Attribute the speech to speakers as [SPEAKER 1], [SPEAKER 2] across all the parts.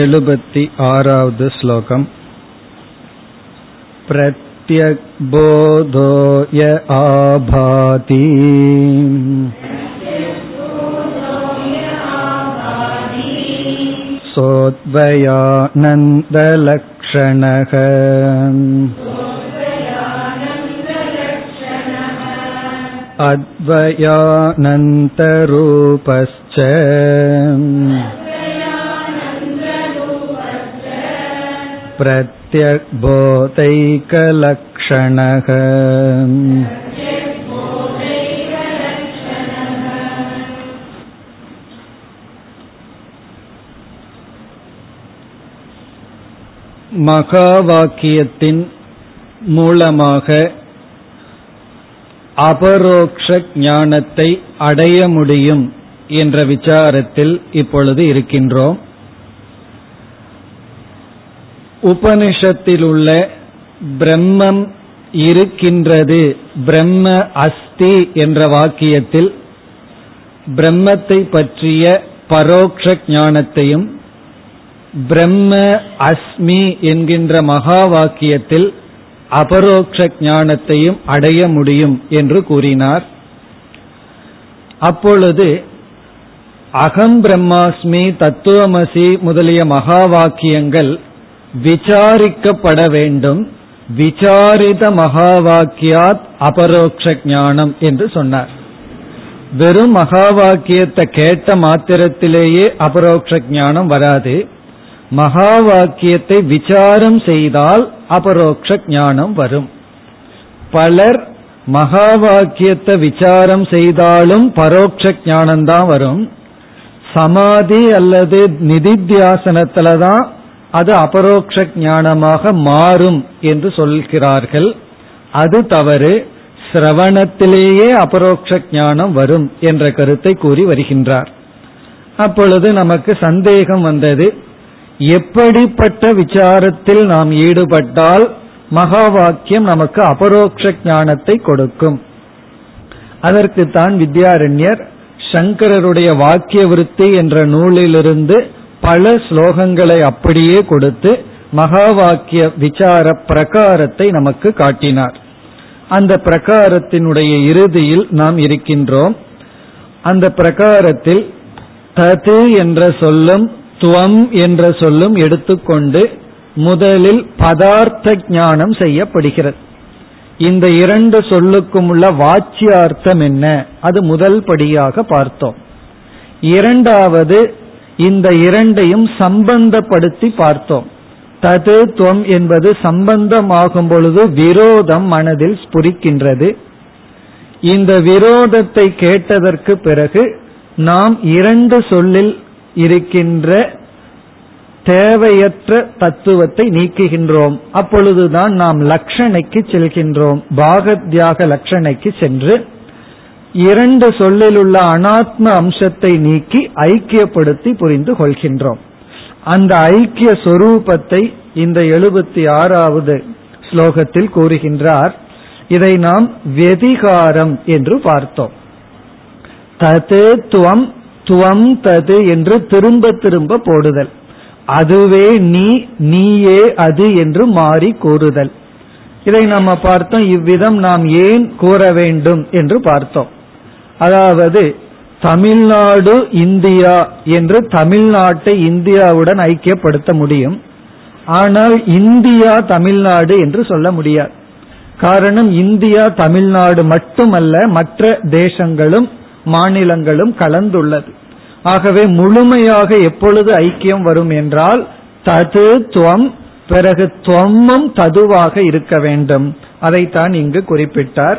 [SPEAKER 1] एलुपति आरावद् श्लोकम् प्रत्यग्बोधो य आभाति सोद्वयानन्दलक्षणः अद्वयानन्तरूपश्च प्रत्यग्बोधैकलक्षणः மகா வாக்கியத்தின் மூலமாக அபரோக்ஷ ஞானத்தை அடைய முடியும் என்ற விசாரத்தில் இப்பொழுது இருக்கின்றோம் உபனிஷத்தில் உள்ள பிரம்மம் இருக்கின்றது. பிரம்ம அஸ்தி என்ற வாக்கியத்தில் பிரம்மத்தை பற்றிய பரோக்ஷ ஞானத்தையும் பிரம்ம அஸ்மி என்கின்ற மகா வாக்கியத்தில் அபரோக்ஷ ஞானத்தையும் அடைய முடியும் என்று கூறினார். அப்பொழுது அகம் பிரம்மாஸ்மி தத்துவமசி முதலிய மகா வாக்கியங்கள் விசாரிக்கப்பட வேண்டும். விசாரித மகா வாக்கியாத் அபரோக்ஷ ஞானம் என்று சொன்னார். வெறும் மகா வாக்கியத்தை கேட்ட மாத்திரத்திலேயே அபரோக்ஷ ஞானம் வராது. மகா வாக்கியத்தை விசாரம் செய்தால் அபரோக்ஷ ஞானம் வரும். பலர் மகா வாக்கியத்தை விசாரம் செய்தாலும் பரோட்ச ஞானம்தான் வரும். சமாதி அல்லது நிதித்தியாசனத்துல தான் அது அபரோக்ஷ ஞானமாக மாறும் என்று சொல்கிறார்கள். அது தவறு. சிரவணத்திலேயே அபரோக்ஷ ஞானம் வரும் என்ற கருத்தை கூறி வருகின்றார். அப்பொழுது நமக்கு சந்தேகம் வந்தது. எப்படிப்பட்ட விசாரத்தில் நாம் ஈடுபட்டால் மகா வாக்கியம் நமக்கு அபரோக்ஷ ஞானத்தை கொடுக்கும்? அதற்குத்தான் வித்யாரண்யர் சங்கரருடைய வாக்கிய விருத்தி என்ற நூலிலிருந்து பல ஸ்லோகங்களை அப்படியே கொடுத்து மகா வாக்கிய விசார பிரகாரத்தை நமக்கு காட்டினார். அந்த பிரகாரத்தினுடைய இறுதியில் நாம் இருக்கின்றோம். அந்த பிரகாரத்தில் தது என்ற சொல்லும் துவம் என்ற சொல்லும் எடுத்துக்கொண்டு முதலில் பதார்த்த ஞானம் செய்யப்படுகிறது. இந்த இரண்டு சொல்லுக்கும் உள்ள வாச்சியார்த்தம் என்ன? அது முதல் படியாக பார்த்தோம். இரண்டாவது இந்த இரண்டையும் சம்பந்தப்படுத்தி பார்த்தோம். தது துவம் என்பது சம்பந்தமாகும் பொழுது விரோதம் மனதில் ஸ்புரிக்கின்றது. இந்த விரோதத்தை கேட்டதற்கு பிறகு நாம் இரண்டு சொல்லில் இருக்கின்ற தேவையற்ற தத்துவத்தை நீக்குகின்றோம். அப்பொழுதுதான் நாம் லட்சணைக்கு செல்கின்றோம். பாகத்யாக லட்சணைக்கு சென்று இரண்டு சொல்லில் உள்ள அனாத்ம அம்சத்தை நீக்கி ஐக்கியப்படுத்தி புரிந்து கொள்கின்றோம். அந்த ஐக்கிய சொரூபத்தை இந்த எழுபத்தி ஆறாவது ஸ்லோகத்தில் கூறுகின்றார். இதை நாம் வெதிகாரம் என்று பார்த்தோம். தது துவம் துவம் தது என்று திரும்ப திரும்ப போடுதல். அதுவே நீ நீயே அது என்று மாறி கூறுதல். இதை நம்ம பார்த்தோம். இவ்விதம் நாம் ஏன் கூற வேண்டும் என்று பார்த்தோம். அதாவது தமிழ்நாடு இந்தியா என்று தமிழ்நாட்டை இந்தியாவுடன் ஐக்கியப்படுத்த முடியும். ஆனால் இந்தியா தமிழ்நாடு என்று சொல்ல முடியாது. காரணம் இந்தியா தமிழ்நாடு மட்டுமல்ல மற்ற தேசங்களும் மாநிலங்களும் கலந்துள்ளது. ஆகவே முழுமையாக எப்பொழுது ஐக்கியம் வரும் என்றால் தது துவம் பிறகு துவமும் ததுவாக இருக்க வேண்டும். அதைத்தான் இங்கு குறிப்பிட்டார்.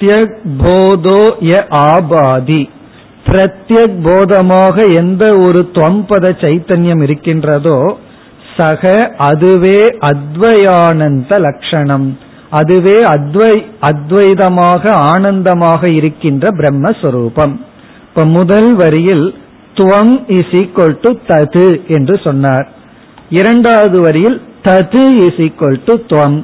[SPEAKER 1] பிரத்யக் போதோ ய ஆபாதி பிரத்யக் போதமாக எந்த ஒரு துவம்பத சைத்தன்யம் இருக்கின்றதோ சக அதுவே அத்வயானந்த லட்சணம் அதுவே அத்வை அத்வைதமாக ஆனந்தமாக இருக்கின்ற பிரம்மஸ்வரூபம். இப்ப முதல் வரியில் துவம் இஸ் ஈக்வல் டு தது என்று சொன்னார். இரண்டாவது வரியில் தது இஸ் ஈக்வல் டு துவம்.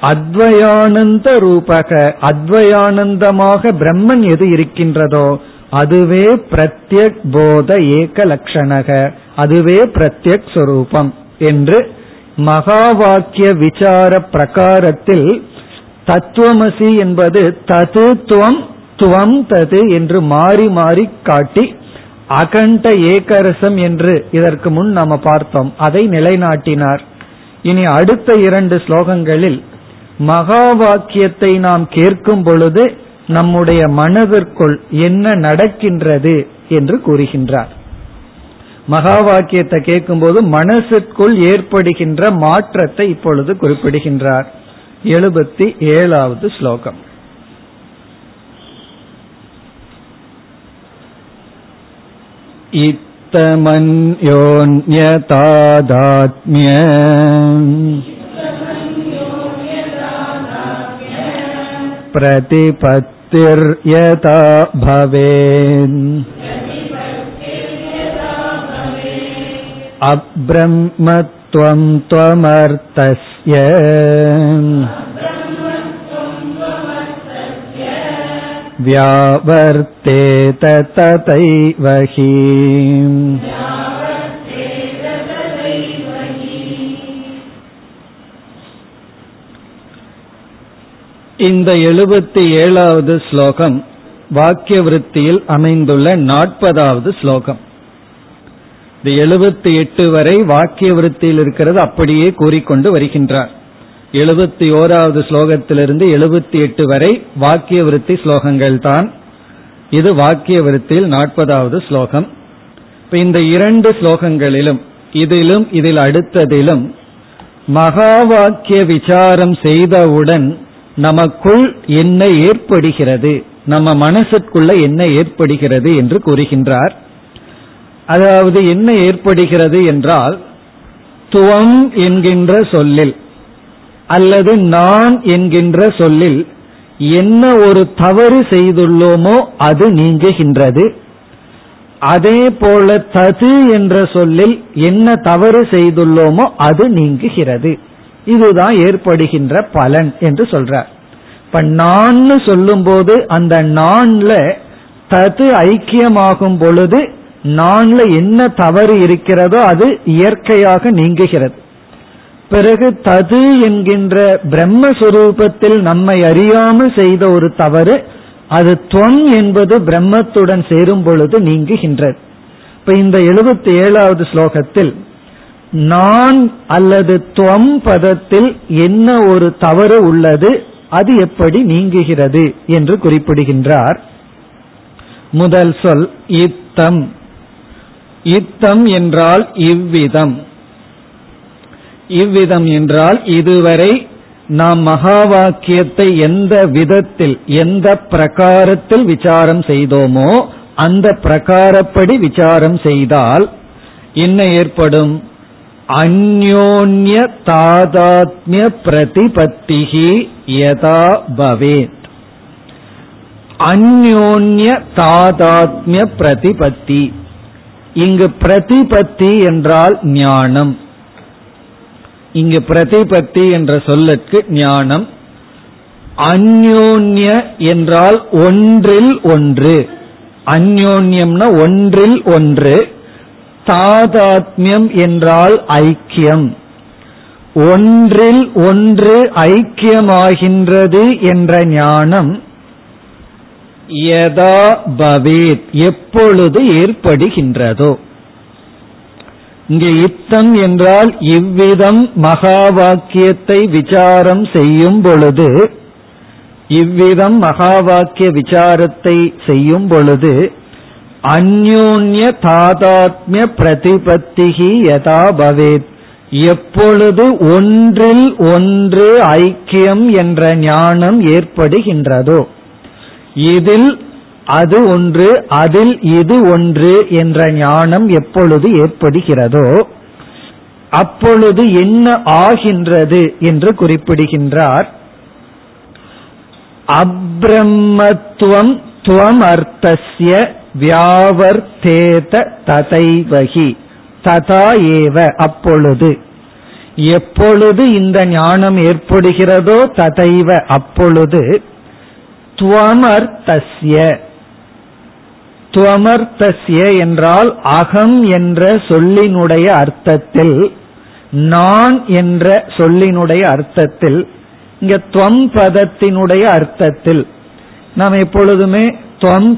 [SPEAKER 1] அத்வயானந்த ரூபக அத்வயானந்தமாக பிரம்மன் எது இருக்கின்றதோ அதுவே பிரத்யக் போத ஏக லட்சணக அதுவே பிரத்யக் சொரூபம் என்று மகா வாக்கிய விசார பிரகாரத்தில் தத்துவமசி என்பது தது துவம் துவம் தது என்று மாறி மாறி காட்டி அகண்ட ஏகரசம் என்று இதற்கு முன் நாம பார்த்தோம். அதை நிலைநாட்டினார். இனி அடுத்த இரண்டு ஸ்லோகங்களில் மகா வாக்கியத்தை நாம் கேட்கும் பொழுது நம்முடைய மனதிற்குள் என்ன நடக்கின்றது என்று கூறுகின்றார் மகா வாக்கியத்தை கேட்கும்போது மனசுக்குள் ஏற்படுகின்ற மாற்றத்தை இப்பொழுது குறிப்பிடுகின்றார் எழுபத்தி ஏழாவது ஸ்லோகம் इत्तमन्योन्यतादात्म्य प्रतिपत्तिर्यथा भवेन् अब्रह्मत्वं त्वमर्थस्य व्यावर्तेत तथैव हि இந்த எழுபத்தி ஏழாவது ஸ்லோகம் வாக்கிய விருத்தியில் அமைந்துள்ள நாற்பதாவது ஸ்லோகம். இந்த எழுபத்தி எட்டு வரை வாக்கிய விருத்தியில் இருக்கிறது அப்படியே கூறிக்கொண்டு வருகின்றார். எழுபத்தி ஓராவது ஸ்லோகத்திலிருந்து எழுபத்தி எட்டு வரை வாக்கிய விருத்தி ஸ்லோகங்கள் தான். இது வாக்கிய விருத்தியில் நாற்பதாவது ஸ்லோகம். இப்ப இந்த இரண்டு ஸ்லோகங்களிலும் இதிலும் இதில் அடுத்ததிலும் மகா வாக்கிய விசாரம் செய்தவுடன் நமக்குள் என்ன ஏற்படுகிறது? நம்ம மனசுக்குள்ள என்ன ஏற்படுகிறது என்று கூறுகின்றார். அதாவது என்ன ஏற்படுகிறது என்றால் துவம் என்கின்ற சொல்லில் அல்லது நான் என்கின்ற சொல்லில் என்ன ஒரு தவறு செய்துள்ளோமோ அது நீங்குகின்றது. அதே போல தது என்ற சொல்லில் என்ன தவறு செய்துள்ளோமோ அது நீங்குகிறது. இதுதான் ஏற்படுகின்ற பலன் என்று சொல்றார். இப்ப நான் சொல்லும் போது அந்த நான்ல தது ஐக்கியமாகும் பொழுது நான்ல என்ன தவறு இருக்கிறதோ அது இயற்கையாக நீங்குகிறது. பிறகு தது என்கின்ற பிரம்மஸ்வரூபத்தில் நம்மை அறியாமல் செய்த ஒரு தவறு அது தொன் என்பது பிரம்மத்துடன் சேரும் பொழுது நீங்குகின்றது. இப்ப இந்த எழுபத்தி ஏழாவது ஸ்லோகத்தில் நான் அல்லது துவம் பதத்தில் என்ன ஒரு தவறு உள்ளது அது எப்படி நீங்குகிறது என்று குறிப்பிடுகின்றார். முதல் சொல் இத்தம். இத்தம் என்றால் இவ்விதம். இவ்விதம் என்றால் இதுவரை நாம் மகா வாக்கியத்தை எந்த விதத்தில் எந்த பிரகாரத்தில் விசாரம் செய்தோமோ அந்த பிரகாரப்படி விசாரம் செய்தால் என்ன ஏற்படும்? அந்யோன்ய தாதாத்மிய பிரதிபத்திகி யதா பவேத். அந்யோன்ய தாதாத்மிய பிரதிபத்தி இங்கு பிரதிபத்தி என்றால் ஞானம். இங்கு பிரதிபத்தி என்ற சொல்லுக்கு ஞானம். அந்யோன்ய என்றால் ஒன்றில் ஒன்று. அந்யோன்யம்னா ஒன்றில் ஒன்று. தாதாத்மியம் என்றால் ஐக்கியம். ஒன்றில் ஒன்று ஐக்கியமாகின்றது என்ற ஞானம் யதா பவேத் எப்பொழுது ஏற்படுகின்றதோ. இங்கே யுத்தம் என்றால் இவ்விதம் மகா வாக்கியத்தை விசாரம் செய்யும் பொழுது இவ்விதம் மகா வாக்கிய விசாரத்தை செய்யும் பொழுது அந்யோன்ய தாதாத்மிய பிரதிபத்திகி யதா பவேத். எப்பொழுது ஒன்றில் ஒன்று ஐக்கியம் என்ற ஞானம் ஏற்படுகின்றதோ இதில் அது ஒன்று அதில் இது ஒன்று என்ற ஞானம் எப்பொழுது ஏற்படுகிறதோ அப்பொழுது என்ன ஆகின்றது என்று குறிப்பிடுகின்றார். அப்ரம்மத்துவம் துவம் அர்த்தசிய வியாவர்த்தேத ததைவகி. ததா ஏவ அப்பொழுது. எப்பொழுது இந்த ஞானம் ஏற்படுகிறதோ ததைவ அப்பொழுது. துவமர்த்தசிய துவமர்த்தசிய என்றால் அகம் என்ற சொல்லினுடைய அர்த்தத்தில் நான் என்ற சொல்லினுடைய அர்த்தத்தில் இங்க துவம் பதத்தினுடைய அர்த்தத்தில் நாம் எப்பொழுதுமே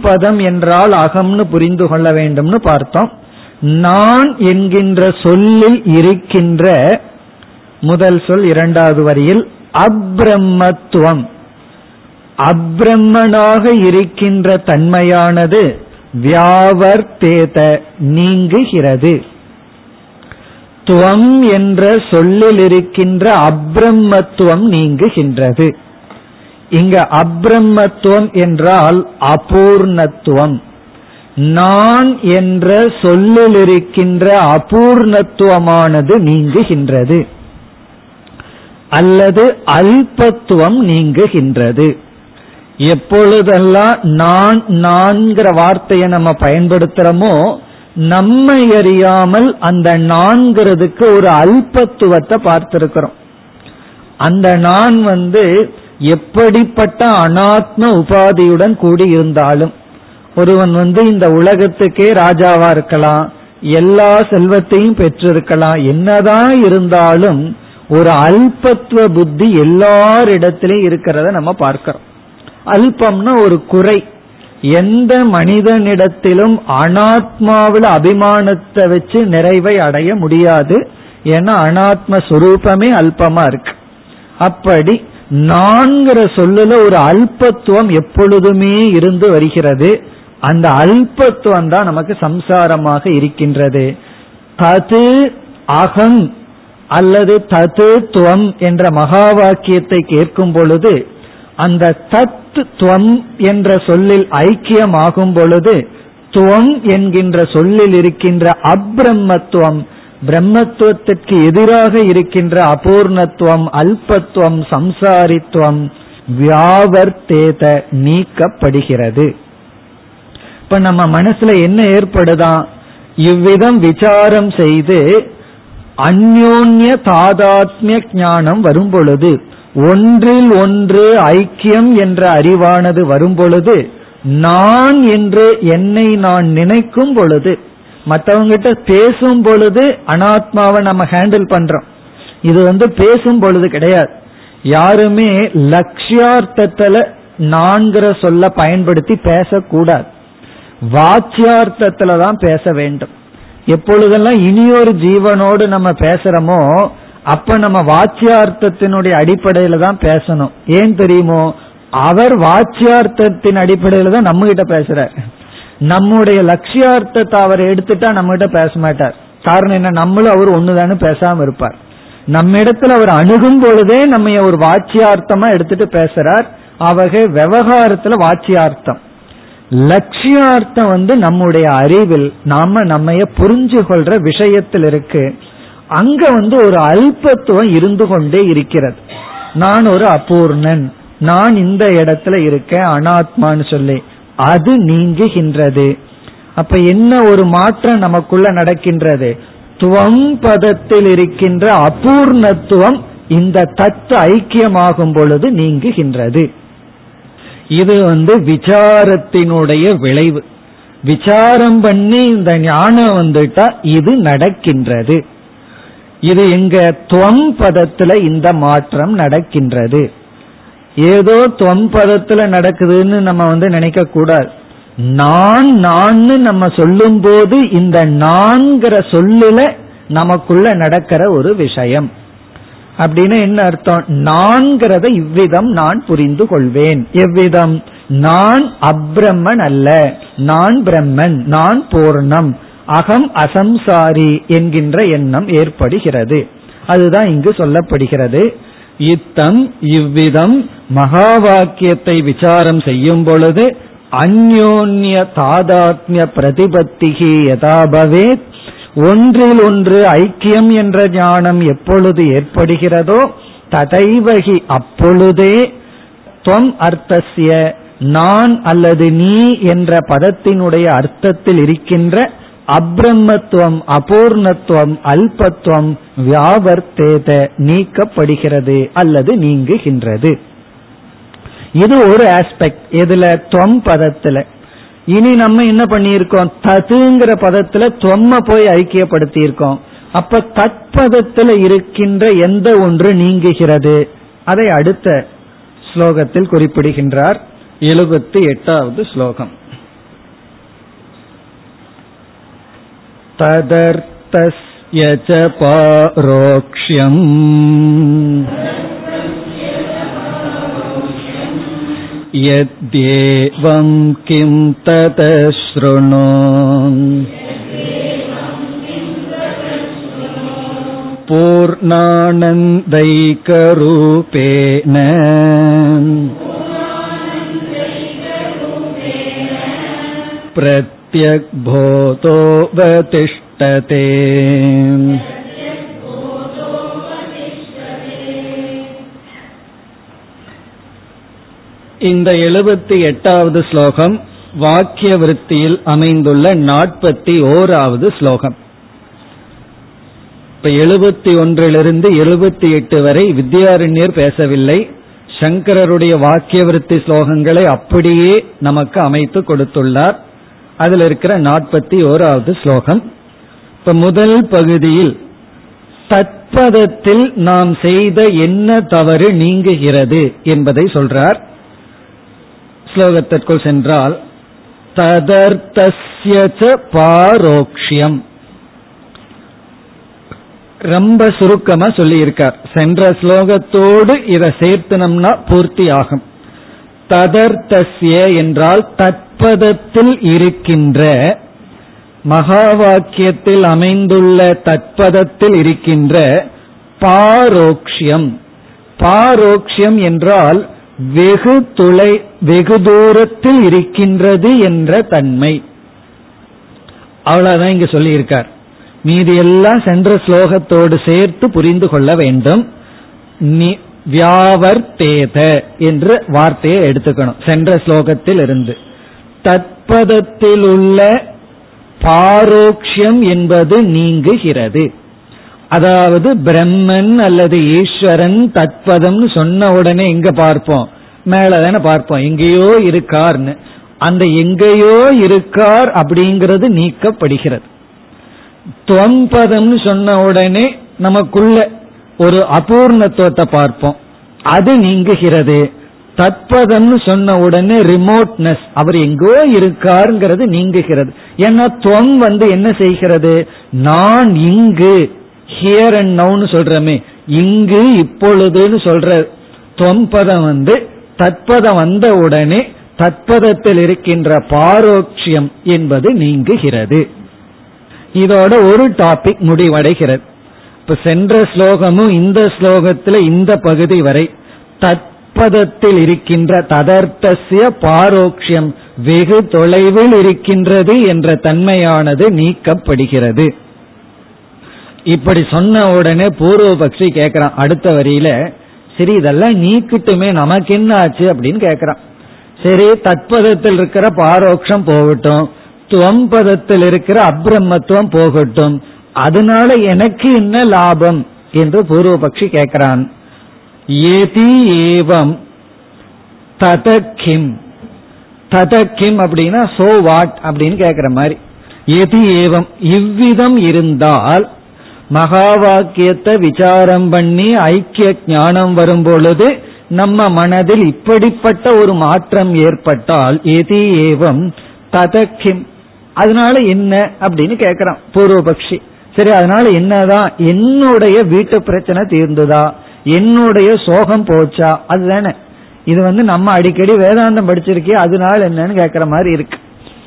[SPEAKER 1] பதம் என்றால் அகம்னு புரிந்து கொள்ள வேண்டும்னு பார்த்தோம். நான் என்கின்ற சொல்லில் இருக்கின்ற முதல் சொல் இரண்டாவது வரியில் அப்ரம்மத்துவம். அப்ரம்மனாக இருக்கின்ற தன்மையானது வியாவர்த்தேத நீங்குகிறது. துவம் என்ற சொல்லில் இருக்கின்ற அப்ரம்மத்துவம் நீங்குகின்றது. இங்க அப்ரம்மத்துவம் என்றால் அபூர்ணத்துவம். நான் என்ற சொல்லில் இருக்கின்ற அபூர்ணத்துவமானது நீங்குகின்றது. அல்லது அல்பத்துவம் நீங்குகின்றது. எப்பொழுதெல்லாம் நான் நான்கிற வார்த்தையை நம்ம பயன்படுத்துறோமோ நம்மை அறியாமல் அந்த நான்கிறதுக்கு ஒரு அல்பத்துவத்தை பார்த்திருக்கிறோம். அந்த நான் வந்து எப்படிப்பட்ட அனாத்ம உபாதியுடன் கூடியிருந்தாலும் ஒருவன் வந்து இந்த உலகத்துக்கே ராஜாவா இருக்கலாம் எல்லா செல்வத்தையும் பெற்றிருக்கலாம் என்னதான் இருந்தாலும் ஒரு அல்பத்துவ புத்தி எல்லாரிடத்திலையும் இருக்கிறத நம்ம பார்க்கிறோம். அல்பம்னா ஒரு குறை. எந்த மனிதனிடத்திலும் அனாத்மாவில் அபிமானத்தை வச்சு நிறைவை அடைய முடியாது. ஏன்னா அனாத்ம சுரூபமே அல்பமா இருக்கு. அப்படி நான்கிற சொல்லுல ஒரு அல்பத்துவம் எப்பொழுதுமே இருந்து வருகிறது. அந்த அல்பத்துவம் தான் நமக்கு சம்சாரமாக இருக்கின்றது. தது அகம் அல்லது தத்துவம் என்ற மகா வாக்கியத்தை கேட்கும் பொழுது அந்த தத் துவம் என்ற சொல்லில் ஐக்கியமாகும் பொழுது துவம் என்கின்ற சொல்லில் இருக்கின்ற அப்ரம்மத்துவம் பிரம்மத்துவத்திற்கு எதிராக இருக்கின்ற அபூர்ணத்துவம் அல்பத்துவம் சம்சாரித்துவம் வியாவர்த்தேத நீக்கப்படுகிறது. இப்ப நம்ம மனசுல என்ன ஏற்படுதான் இவ்விதம் விசாரம் செய்து அந்யோன்ய தாதாத்மிய ஞானம் வரும் பொழுது ஒன்றில் ஒன்று ஐக்கியம் என்ற அறிவானது வரும் பொழுது நான் என்று என்னை நான் நினைக்கும் பொழுது மற்றவங்கிட்ட பேசும் பொழுது அனாத்மாவை நம்ம ஹேண்டில் பண்றோம். இது வந்து பேசும் பொழுது கிடையாது. யாருமே லட்சியார்த்தத்துல நான்கிற சொல்ல பயன்படுத்தி பேசக்கூடாது. வாச்சியார்த்தத்துல தான் பேச வேண்டும். எப்பொழுதெல்லாம் இனியொரு ஜீவனோடு நம்ம பேசுறோமோ அப்ப நம்ம வாச்சியார்த்தத்தினுடைய அடிப்படையில தான் பேசணும். ஏன் தெரியுமோ? அவர் வாச்சியார்த்தத்தின் அடிப்படையில தான் நம்ம கிட்ட பேசுறார். நம்முடைய லட்சியார்த்தத்தை அவர் எடுத்துட்டா நம்ம கிட்ட பேச மாட்டார். காரணம் என்ன? நம்மளும் அவர் ஒண்ணுதானு பேசாம இருப்பார். நம்ம இடத்துல அவர் அணுகும் பொழுதே நம்ம ஒரு வாச்சியார்த்தமா எடுத்துட்டு பேசுறார். அவகை விவகாரத்துல வாச்சியார்த்தம் லட்சியார்த்தம் வந்து நம்முடைய அறிவில் நாம நம்மைய புரிஞ்சு கொள்ற விஷயத்தில் இருக்கு. அங்க வந்து ஒரு அல்பத்துவம் இருந்து கொண்டே இருக்கிறது. நான் ஒரு அபூர்ணன். நான் இந்த இடத்துல இருக்கேன் அனாத்மான்னு சொல்லி. அது நீங்குகின்றது. அப்ப என்ன ஒரு மாற்றம் நமக்குள்ள நடக்கின்றது? துவம் பதத்தில் இருக்கின்ற அபூர்ணத்துவம் இந்த தத்து ஐக்கியமாகும் பொழுது நீங்குகின்றது. இது வந்து விசாரத்தினுடைய விளைவு. விசாரம் பண்ணி இந்த ஞானம் வந்துட்டா இது நடக்கின்றது. இது எங்க துவம் பதத்துல இந்த மாற்றம் நடக்கின்றது. ஏதோ துவம் நடக்குதுன்னு நம்ம வந்து நினைக்க கூடாது. நான் நான் நம்ம சொல்லும் போது இந்த நான்கிற சொல்லுல நமக்குள்ள நடக்கிற ஒரு விஷயம். அப்படின்னு என்ன அர்த்தம்? நான்கிறத இவ்விதம் நான் புரிந்து கொள்வேன். எவ்விதம்? நான் அப்ரம்மன் அல்ல. நான் பிரம்மன். நான் பூர்ணம். அகம் அசம்சாரி என்கின்ற எண்ணம் ஏற்படுகிறது. அதுதான் இங்கு சொல்லப்படுகிறது. இத்தம் இவ்விதம் மகா வாக்கியத்தை விசாரம் செய்யும் பொழுது அந்யோன்ய தாதாத்மிய பிரதிபத்திகி யதாபவே ஒன்றில் ஒன்று ஐக்கியம் என்ற ஞானம் எப்பொழுது ஏற்படுகிறதோ ததைவகி அப்பொழுதே தொம் அர்த்தசிய நான் அல்லது நீ என்ற பதத்தினுடைய அர்த்தத்தில் இருக்கின்ற அப்ரம்மத்துவம் அபூர்ணத்துவம் அல்பத்துவம் வியாபர்த்தேத நீக்கப்படுகிறது அல்லது நீங்குகின்றது. இது ஒரு ஆஸ்பெக்ட் எதுல? தொம் பதத்துல. இனி நம்ம என்ன பண்ணியிருக்கோம்? ததுங்கிற பதத்துல தொம்ம போய் ஐக்கியப்படுத்தி இருக்கோம் அப்ப தத்பதத்துல இருக்கின்ற எந்த ஒன்று நீங்குகிறது? அதை அடுத்த ஸ்லோகத்தில் குறிப்பிடுகின்றார். எழுபத்தி எட்டாவது ஸ்லோகம். तदर्थस्य च पारोक्ष्यम् यद्येवं किं तत शृणु पूर्णानन्दैकरूपेण प्रत्यग्भूतोपतिष्ठते இந்த எழுபத்தி எட்டாவது ஸ்லோகம் வாக்கிய விருத்தியில் அமைந்துள்ள நாற்பத்தி ஓராவது ஸ்லோகம் இப்ப எழுபத்தி ஒன்றிலிருந்து எழுபத்தி எட்டு வரை வித்யாரண்யர் பேசவில்லை சங்கரருடைய வாக்கிய விருத்தி ஸ்லோகங்களை அப்படியே நமக்கு அமைத்து கொடுத்துள்ளார் அதில் இருக்கிற நாற்பத்தி ஓராவது ஸ்லோகம். இப்ப முதல் பகுதியில் தத்பதத்தில் நாம் செய்த என்ன தவறு நீங்குகிறது என்பதை சொல்றார். ஸ்லோகத்திற்குள் சென்றால் ததர்த்தஸ்ய பாரோக்ஷியம். ரொம்ப சுருக்கமா சொல்லியிருக்கார். சென்ற ஸ்லோகத்தோடு இதை சேர்த்தனம்னா பூர்த்தி ஆகும் ததர்த்தஸ்ய என்றால் தத்பதத்தில் இருக்கின்ற. மகா வாக்கியத்தில் அமைந்துள்ள தத்பதத்தில் இருக்கின்ற பாரோக்ஷியம். பாரோக்ஷியம் என்றால் வெகு துளை வெகு தூரத்தில் இருக்கின்றது என்ற தன்மை. அவ்வளவுதான் இங்க சொல்லியிருக்கார். மீதி எல்லாம் சென்ற ஸ்லோகத்தோடு சேர்த்து புரிந்து கொள்ள வேண்டும். வியாவர்த்தேத என்று வார்த்தையை எடுத்துக்கணும். சென்ற ஸ்லோகத்தில் இருந்து தத்பதத்தில் உள்ள பாரோக்ஷியம் என்பது நீங்குகிறது. அதாவது பிரம்மன் அல்லது ஈஸ்வரன் தத்பதம்னு சொன்ன உடனே எங்க பார்ப்போம். மேலதான பார்ப்போம். எங்கேயோ இருக்கார்னு. அந்த எங்கேயோ இருக்கார் அப்படிங்கிறது நீக்கப்படுகிறது. தொன்பதம்னு சொன்ன உடனே நமக்குள்ள ஒரு அபூர்ணத்துவத்தை பார்ப்போம். அது நீங்குகிறது. தத்பதம்னு சொன்ன உடனே ரிமோட்னஸ் அவர் எங்கோ இருக்காருங்கிறது நீங்குகிறது. ஏன்னா தொன் வந்து என்ன செய்கிறது? நான் இங்கு ஹியர் அண்ட் நவுன்னு சொல்றமே. இங்கு இப்பொழுதுன்னு சொல்ற தொம்பதம் வந்து தத்பதம் வந்த உடனே தத்பதத்தில் இருக்கின்ற பாரோட்சியம் என்பது நீங்குகிறது. இதோட ஒரு டாபிக் முடிவடைகிறது. இப்ப சென்ற ஸ்லோகமும் இந்த ஸ்லோகத்துல இந்த பகுதி வரை தத்பதத்தில் இருக்கின்ற ததர்த்தசிய பாரோக்ஷியம் வெகு தொலைவில் இருக்கின்றது என்ற தன்மையானது நீக்கப்படுகிறது. இப்படி சொன்ன உடனே பூர்வபக்ஷி கேட்கிறான் அடுத்த வரியில சரி இதெல்லாம் நீக்கிட்டுமே நமக்கு என்ன ஆச்சு? அப்படின்னு கேட்கிறான் சரி தத்பதத்தில் இருக்கிற பாரோக்ஷம் போகட்டும் துவம்பதத்தில் இருக்கிற அப்ரம்மத்துவம் போகட்டும் அதனால எனக்கு என்ன லாபம்? என்று பூர்வபக்ஷி கேட்கிறான். ஏதி ஏவம் ததக்கிம். ததக்கிம் அப்படின்னா சோ வாட் அப்படின்னு கேட்கிற மாதிரி. எதி ஏவம் இவ்விதம் இருந்தால் மகா வாக்கியத்தை விசாரம் பண்ணி ஐக்கிய ஞானம் வரும் பொழுது நம்ம மனதில் இப்படிப்பட்ட ஒரு மாற்றம் ஏற்பட்டால் எதி ஏவம் ததக்கிம். அதனால என்ன? அப்படின்னு கேட்கிறான் பூர்வபக்ஷி. சரி அதனால என்னதான்? என்னுடைய வீட்டு பிரச்சனை தீர்ந்துதா? என்னுடைய சோகம் போச்சா? அதுதானே. இது வந்து நம்ம அடிக்கடி வேதாந்தம் படிச்சிருக்கே அதனால என்னன்னு கேக்குற மாதிரி இருக்கு.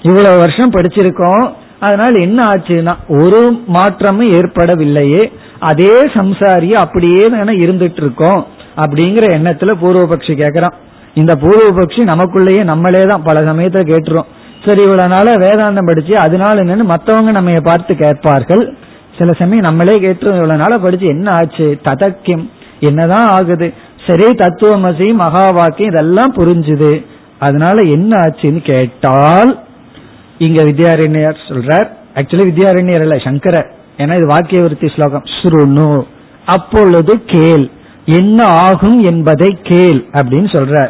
[SPEAKER 1] இவ்வளவு வருஷம் படிச்சிருக்கோம் அதனால என்ன ஆச்சுன்னா ஒரு மாற்றமும் ஏற்படவில்லையே. அதே சம்சாரிய அப்படியே தானே இருந்துட்டு இருக்கோம் அப்படிங்கிற எண்ணத்துல பூர்வபக்ஷி கேக்குறான். இந்த பூர்வபக்ஷி நமக்குள்ளேயே நம்மளே தான் பல சமயத்துல கேட்டுரும். சரி இவ்வளவு நாள வேதாந்தம் படிச்சு அதனால என்னன்னு மத்தவங்க நம்ம பார்த்து கேட்பார்கள். சில சமயம் நம்மளே கேட்டு இவ்வளவு நாளா படிச்சு என்ன ஆச்சு? ததக்கியம். என்னதான் ஆகுது? சரி தத்துவமசி மகா வாக்கியம் இதெல்லாம் புரிஞ்சுது. அதனால என்ன ஆச்சுன்னு கேட்டால் இங்க வித்யாரண்யர் சொல்றார். ஆக்சுவலி வித்யாரண்யர் இல்ல சங்கரர். ஏன்னா இது வாக்கியவருத்தி ஸ்லோகம். ஸ்ருணு அப்பொழுது கேள். என்ன ஆகும் என்பதை கேள் அப்படின்னு சொல்றார்.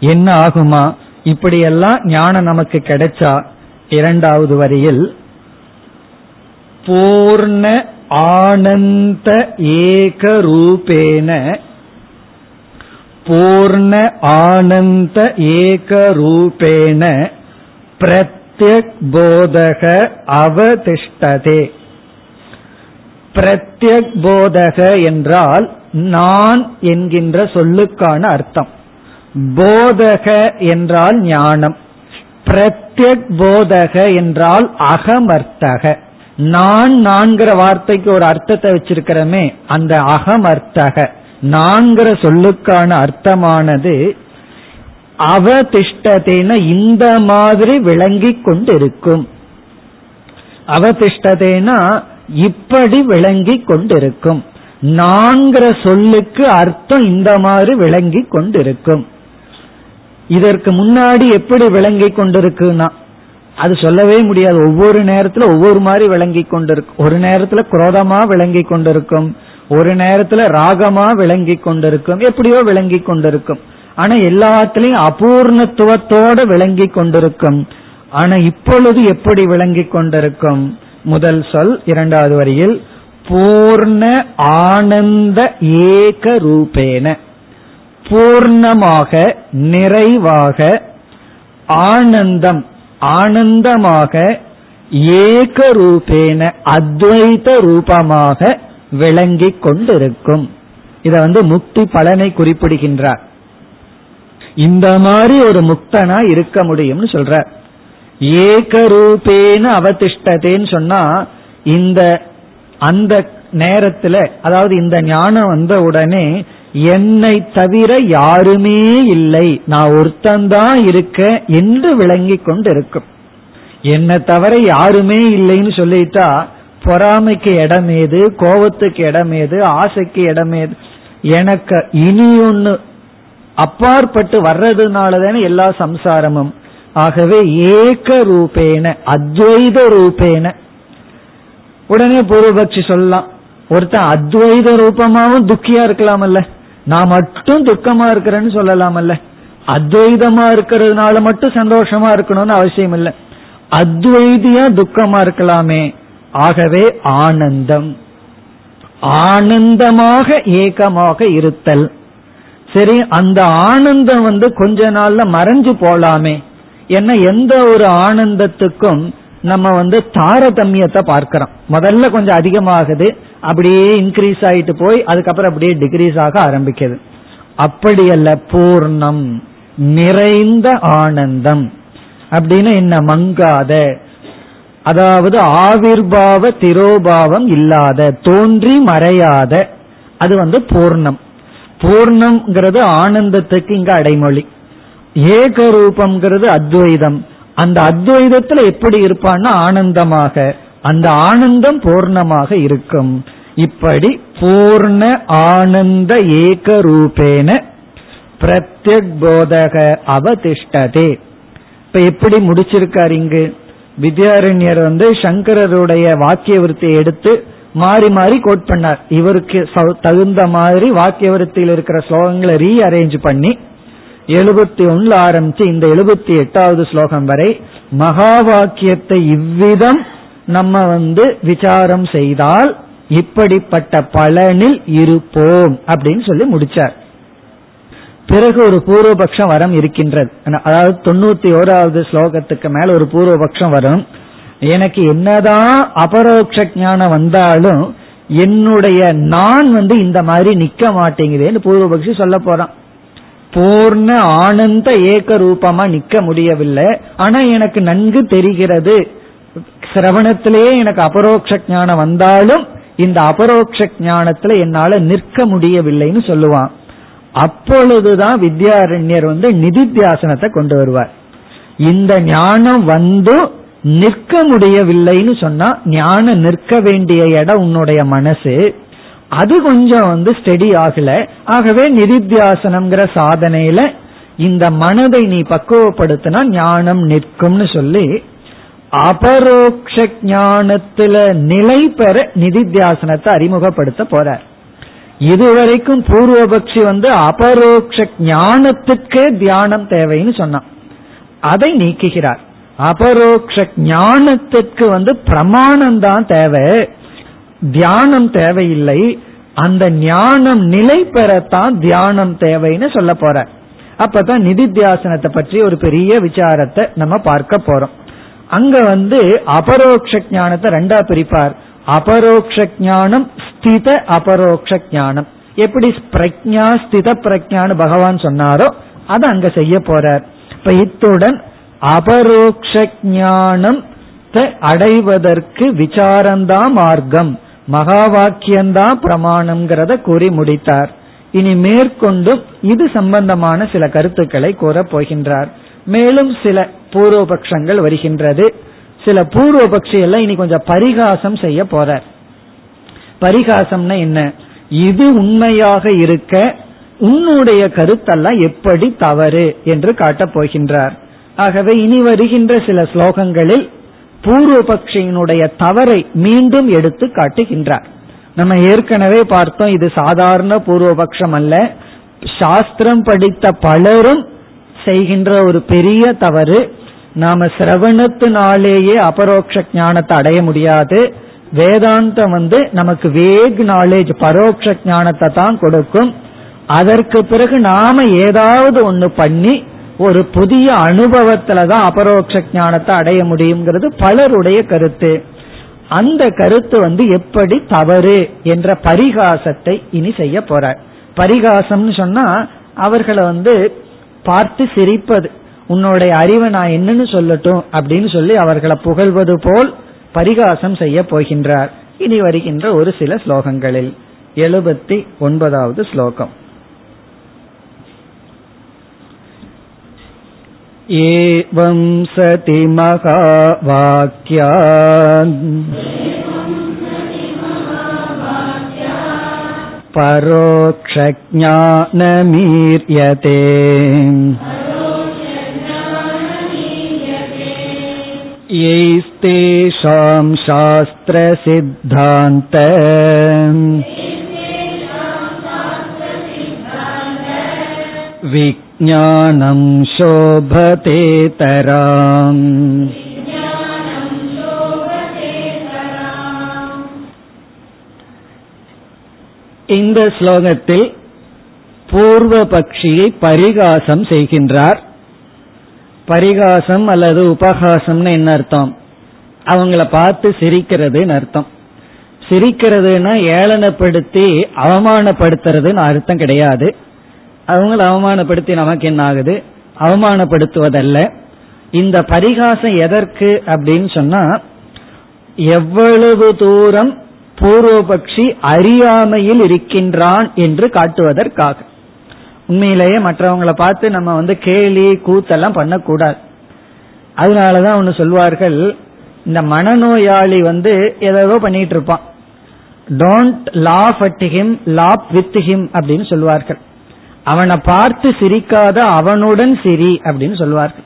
[SPEAKER 1] என்ன ஆகுமா? இப்படியெல்லாம் ஞானம் நமக்கு கிடைச்சா இரண்டாவது வரியில் பூர்ண ஆனந்த ஏக ரூபேன பூர்ண ஆனந்த ஏக ரூபேன பிரத்யக் போதக அவதிஷ்டதே. பிரத்யக் போதக என்றால் நான் என்கின்ற சொல்லுக்கான அர்த்தம். போதக என்றால் ஞானம். பிரத்யக் போதக என்றால் அகமர்த்தக. நான் நான்கிற வார்த்தைக்கு ஒரு அர்த்தத்தை வச்சிருக்கிறோமே அந்த அகம் அர்த்தக. நான்கிற சொல்லுக்கான அர்த்தமானது அவதிஷ்டதேன இந்த மாதிரி விளங்கி கொண்டிருக்கும். அவதிஷ்டதேனா இப்படி விளங்கி கொண்டிருக்கும். நான்கிற சொல்லுக்கு அர்த்தம் இந்த மாதிரி விளங்கி கொண்டிருக்கும். இதற்கு முன்னாடி எப்படி விளங்கி கொண்டிருக்குன்னா அது சொல்லவே முடியாது. ஒவ்வொரு நேரத்துல ஒவ்வொரு மாதிரி விளங்கி கொண்டிருக்கும். ஒரு நேரத்துல குரோதமா விளங்கி கொண்டிருக்கும். ஒரு நேரத்துல ராகமா விளங்கி கொண்டிருக்கும். எப்படியோ விளங்கி கொண்டிருக்கும். ஆனா எல்லாத்திலையும் அபூர்ணத்துவத்தோட விளங்கி கொண்டிருக்கும். ஆனா இப்பொழுது எப்படி விளங்கி கொண்டிருக்கும்? முதல் சொல் இரண்டாவது வரியில் பூர்ண ஆனந்த ஏக ரூபேன. பூர்ணமாக நிறைவாக ஆனந்தம். ஆனந்தமாக ஏக ரூபேன அத்வைத ரூபமாக விளங்கிக் கொண்டிருக்கும். இத வந்து முக்தி பலனை குறிப்பிடுகின்றார். இந்த மாதிரி ஒரு முக்தனா இருக்க முடியும்னு சொல்ற. ஏகரூபேன அவதிஷ்டதேன்னு சொன்னா இந்த அந்த நேரத்துல அதாவது இந்த ஞானம் வந்த உடனே என்னை தவிர யாருமே இல்லை. நான் ஒருத்தந்தான் இருக்க என்று விளங்கி கொண்டு இருக்கும் என்னை தவிர யாருமே இல்லைன்னு சொல்லிட்டா பொறாமைக்கு இடம் ஏது கோபத்துக்கு இடம் ஏது ஆசைக்கு இடமேது எனக்கு இனி ஒன்னு அப்பாற்பட்டு வர்றதுனால தானே எல்லா சம்சாரமும். ஆகவே ஏக ரூபேன அத்வைத ரூபேன. உடனே பூர்வபக்ஷி சொல்லலாம் ஒருத்தன் அத்வைத ரூபமாவும் துக்கியா இருக்கலாமல்ல? நான் மட்டும் துக்கமா இருக்கிறேன்னு சொல்லலாமல்ல. அத்வைதமா இருக்கிறதுனால மட்டும் சந்தோஷமா இருக்கணும்னு அவசியம் இல்லை. அத்வைதியா துக்கமா இருக்கலாமே. ஆகவே ஆனந்தம். ஆனந்தமாக ஏகமாக இருத்தல். சரி அந்த ஆனந்தம் வந்து கொஞ்ச நாள்ல மறைஞ்சு போலாமே. ஏன்னா எந்த ஒரு ஆனந்தத்துக்கும் நம்ம வந்து தாரதமியத்தை பார்க்கிறோம். முதல்ல கொஞ்சம் அதிகமாகுது அப்படியே இன்க்ரீஸ் ஆயிட்டு போய் அதுக்கப்புறம் அப்படியே டிகிரீஸ் ஆக ஆரம்பிக்குது. அப்படியல்ல பூர்ணம் நிறைந்த ஆனந்தம். அப்படின்னு என்ன மங்காத. அதாவது ஆவிர்பாவ திரோபாவம் இல்லாத தோன்றி மறையாத அது வந்து பூர்ணம். பூர்ணம்ங்கிறது ஆனந்தத்துக்கு இங்க அடைமொழி. ஏக ரூபம்ங்கிறது அத்வைதம். அந்த அத்வைதத்துல எப்படி இருப்பான்னா ஆனந்தமாக. அந்த ஆனந்தம் பூர்ணமாக இருக்கும். இப்படி பூர்ண ஆனந்த ஏக ரூபேன பிரத்யக் போதக அவதிஷ்டதே. இப்ப எப்படி முடிச்சிருக்காரு இங்கு? வித்யாரண்யர் வந்து சங்கரருடைய வாக்கிய விருத்தியை எடுத்து மாறி மாறி கோட் பண்ணார். இவருக்கு தகுந்த மாதிரி வாக்கிய விருத்தியில் இருக்கிற ஸ்லோகங்களை ரீ அரேஞ்ச் பண்ணி எழுபத்தி ஒன்னுல ஆரம்பிச்சு இந்த எழுபத்தி எட்டாவது ஸ்லோகம் வரை மகா வாக்கியத்தை இவ்விதம் நம்ம வந்து விசாரம் செய்தால் இப்படிப்பட்ட பலனில் இருப்போம் அப்படின்னு சொல்லி முடிச்சார். பிறகு ஒரு பூர்வபக்ஷம் வரம் இருக்கின்றது. அதாவது தொண்ணூத்தி ஓராவது ஸ்லோகத்துக்கு மேல ஒரு பூர்வபக்ஷம் வரும். எனக்கு என்னதான் அபரோக்ஷ ஞானம் வந்தாலும் என்னுடைய நான் வந்து இந்த மாதிரி நிக்க மாட்டேங்குதேன்னு பூர்வபக்ஷி சொல்ல போறான். பூர்ண ஆனந்த ஏக ரூபமா நிக்க முடியவில்லை. ஆனா எனக்கு நன்கு தெரிகிறது. சிரவணத்திலேயே எனக்கு அபரோக்ஷ ஞானம் வந்தாலும் இந்த அபரோக்ஷ ஞானத்துல என்னால நிற்க முடியவில்லைன்னு சொல்லுவான். அப்பொழுதுதான் வித்யாரண்யர் வந்து நிதித்தியாசனத்தை கொண்டு வருவார். இந்த ஞானம் வந்து நிற்க முடியவில்லைன்னு சொன்னா ஞானம் நிற்க வேண்டிய இடம் உன்னுடைய மனசு. அது கொஞ்சம் வந்து ஸ்டெடி ஆகல. ஆகவே நிதித்தியாசனம்ங்கிற சாதனையில இந்த மனதை நீ பக்குவப்படுத்தினா ஞானம் நிற்கும்னு சொல்லி அபரோக்ஷ ஞானத்துல நிலை பெற நிதித்தியாசனத்தை அறிமுகப்படுத்த போறார். இதுவரைக்கும் பூர்வபக்ஷி வந்து அபரோக்ஷ ஞானத்துக்கே தியானம் தேவைன்னு சொன்னான். அதை நீக்குகிறார். அபரோக்ஷ ஞானத்துக்கு வந்து பிரமாணம் தான் தேவை. தியானம் தேவையில்லை அந்த ஞானம் நிலை பெறத்தான் தியானம் தேவைன்னு சொல்ல போற. அப்பதான் நிதித்தியாசனத்தை பற்றி ஒரு பெரிய விசாரத்தை நம்ம பார்க்க போறோம். அங்க வந்து அபரோக்ஷ ஞானத்தை ரெண்டா பிரிப்பார். அபரோக்ஷ ஞானம் ஸ்தித அபரோக்ஷ ஞானம். எப்படி பிரக்ஞா ஸ்தித பிரக்ஞான்னு பகவான் சொன்னாரோ அதை அங்க செய்ய போறார். இப்ப இத்துடன் அபரோக்ஷ ஞானம் அடைவதற்கு விசாரந்தா மார்க்கம். மகா வாக்கியம்தான் பிரமாணம்ங்கிறத கூறி முடித்தார். இனி மேற்கொண்டும் இது சம்பந்தமான சில கருத்துக்களை கூறப் போகின்றார். மேலும் சில பூர்வபக்ஷங்கள் வருகின்றது. சில பூர்வபக்ஷி எல்லாம் இனி கொஞ்சம் பரிகாசம் செய்ய போறார். பரிகாசம்னா என்ன? இது உண்மையாக இருக்க உன்னுடைய கருத்தெல்லாம் எப்படி தவறு என்று காட்டப் போகின்றார். ஆகவே இனி வருகின்ற சில ஸ்லோகங்களில் பூர்வபக்ஷியினுடைய தவறை மீண்டும் எடுத்து காட்டுகின்றார். நம்ம ஏற்கனவே பார்த்தோம் இது சாதாரண பூர்வபக்ஷம் அல்ல சாஸ்திரம் படித்த பலரும் செய்கின்ற ஒரு பெரிய தவறு நாம சிரவணத்தினாலேயே அபரோக்ஷ ஞானத்தை அடைய முடியாது. வேதாந்தம் வந்து நமக்கு வேக் நாலேஜ் பரோட்ச ஞானத்தை தான் கொடுக்கும். அதற்கு பிறகு நாம ஏதாவது ஒன்று பண்ணி ஒரு புதிய அனுபவத்துல தான் அபரோக்ஷ ஞானத்தை அடைய முடியுங்கிறது பலருடைய கருத்து. அந்த கருத்து வந்து எப்படி தவறு என்ற பரிகாசத்தை இனி செய்ய போற. பரிகாசம்னு சொன்னா அவர்களை வந்து பார்த்து சிரிப்பது. உன்னுடைய அறிவை நான் என்னன்னு சொல்லட்டும் அப்படின்னு சொல்லி அவர்களை புகழ்வது போல் பரிகாசம் செய்ய போகின்றார். இனி வருகின்ற ஒரு சில ஸ்லோகங்களில். எழுபத்தி ஒன்பதாவது ஸ்லோகம். एवं सति महावाक्या परोक्षज्ञानमीर्यते। यैस्तेषां शास्त्रसिद्धान्त विज्ञानं शोभतेतराम् இந்த ஸ்லோகத்தில் பூர்வ பக்ஷியை பரிகாசம் செய்கின்றார் பரிகாசம் அல்லது உபகாசம்னு என்ன அர்த்தம் அவங்கள பார்த்து சிரிக்கிறதுன்னு அர்த்தம் சிரிக்கிறதுனா ஏளனப்படுத்தி அவமானப்படுத்துறதுன்னு அர்த்தம் கிடையாது அவங்கள அவமானப்படுத்தி நமக்கு என்ன ஆகுது? அவமானப்படுத்துவதல்ல. இந்த பரிகாசம் எதற்கு அப்படின்னு சொன்னா எவ்வளவு தூரம் பூர்வபக்ஷி அறியாமையில் இருக்கின்றான் என்று காட்டுவதற்காக. உண்மையிலேயே மற்றவங்களை பார்த்து நம்ம வந்து கேலி கூத்தெல்லாம் பண்ணக்கூடாது. அதனாலதான் ஒன்று சொல்வார்கள் இந்த மனநோயாளி வந்து ஏதோ பண்ணிட்டு இருப்பான். Don't laugh at him laugh with him அப்படின்னு சொல்வார்கள். அவனை பார்த்து சிரிக்காத அவனுடன் சிரி அப்படின்னு சொல்வார்கள்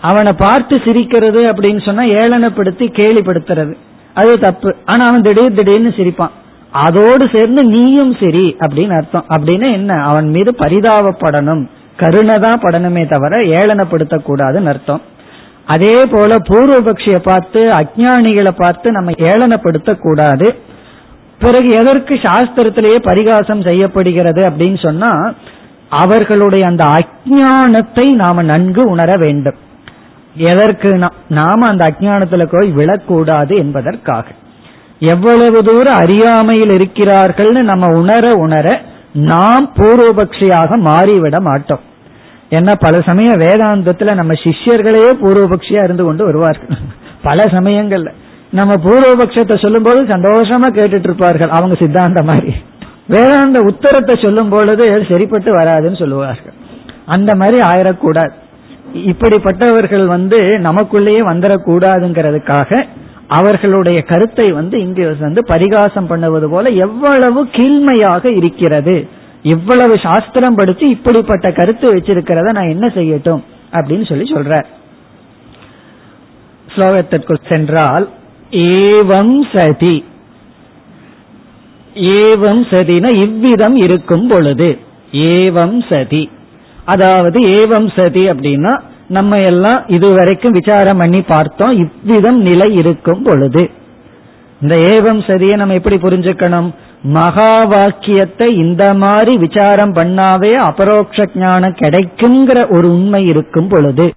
[SPEAKER 1] அவனை பார்த்து சிரிக்கிறது அப்படின்னு சொன்னா ஏளனப்படுத்தி கேலிப்படுத்துறது. அது தப்பு. ஆனா அவன் திடீர் திடீர்னு சிரிப்பான். அதோடு சேர்ந்து நீயும் சரி அப்படின்னு அர்த்தம். அப்படின்னு என்ன? அவன் மீது பரிதாபப்படணும். கருணதா படணுமே தவிர ஏளனப்படுத்த கூடாதுன்னு அர்த்தம். அதே போல பூர்வபக்ஷிய பார்த்து அஜானிகளை பார்த்து நம்ம ஏளனப்படுத்த கூடாது பிறகு எதற்கு சாஸ்திரத்திலேயே பரிகாசம் செய்யப்படுகிறது அப்படின்னு சொன்னா அவர்களுடைய அந்த அஜானத்தை நாம நன்கு உணர வேண்டும். எதற்கு நாம அந்த அஜானத்துல போய் விழக்கூடாது என்பதற்காக. எவ்வளவு தூரம் அறியாமையில் இருக்கிறார்கள்னு நம்ம உணர உணர நாம் பூர்வபக்ஷியாக மாறிவிட மாட்டோம். ஏன்னா பல சமயம் வேதாந்தத்துல நம்ம சிஷ்யர்களையே பூர்வபக்ஷியா இருந்து கொண்டு வருவார்கள். பல சமயங்கள்ல. நம்ம பூர்வபக்ஷத்தை சொல்லும் போது சந்தோஷமா கேட்டுட்டு இருப்பார்கள். அவங்க சித்தாந்த மாதிரி. வேதாந்த உத்தரத்தை சொல்லும் பொழுது சரிப்பட்டு வராதுன்னு சொல்லுவார்கள். அந்த மாதிரி ஆயிடக்கூடாது இப்படிப்பட்டவர்கள் வந்து நமக்குள்ளேயே வந்துடக்கூடாதுங்கிறதுக்காக அவர்களுடைய கருத்தை வந்து இங்கு வந்து பரிகாசம் பண்ணுவது போல எவ்வளவு கீழ்மையாக இருக்கிறது இவ்வளவு சாஸ்திரம் படிச்சு இப்படிப்பட்ட கருத்து வச்சிருக்கிறத நான் என்ன செய்யட்டும் அப்படின்னு சொல்லி சொல்ற ஸ்லோகத்திற்குள் சென்றால் ஏவம் சதி ஏவம் சதின இவ்விதம் இருக்கும் பொழுது. ஏவம் சதி. அதாவது ஏவம் சதி அப்படின்னா நம்ம எல்லாம் இதுவரைக்கும் விசாரம் பண்ணி பார்த்தோம் இவ்விதம் நிலை இருக்கும் பொழுது. இந்த ஏவம் சதியை நம்ம எப்படி புரிஞ்சுக்கணும்? மகா வாக்கியத்தை இந்த மாதிரி விசாரம் பண்ணாவே அபரோக்ஷ ஞானம் கிடைக்குங்கிற ஒரு உண்மை இருக்கும் பொழுது.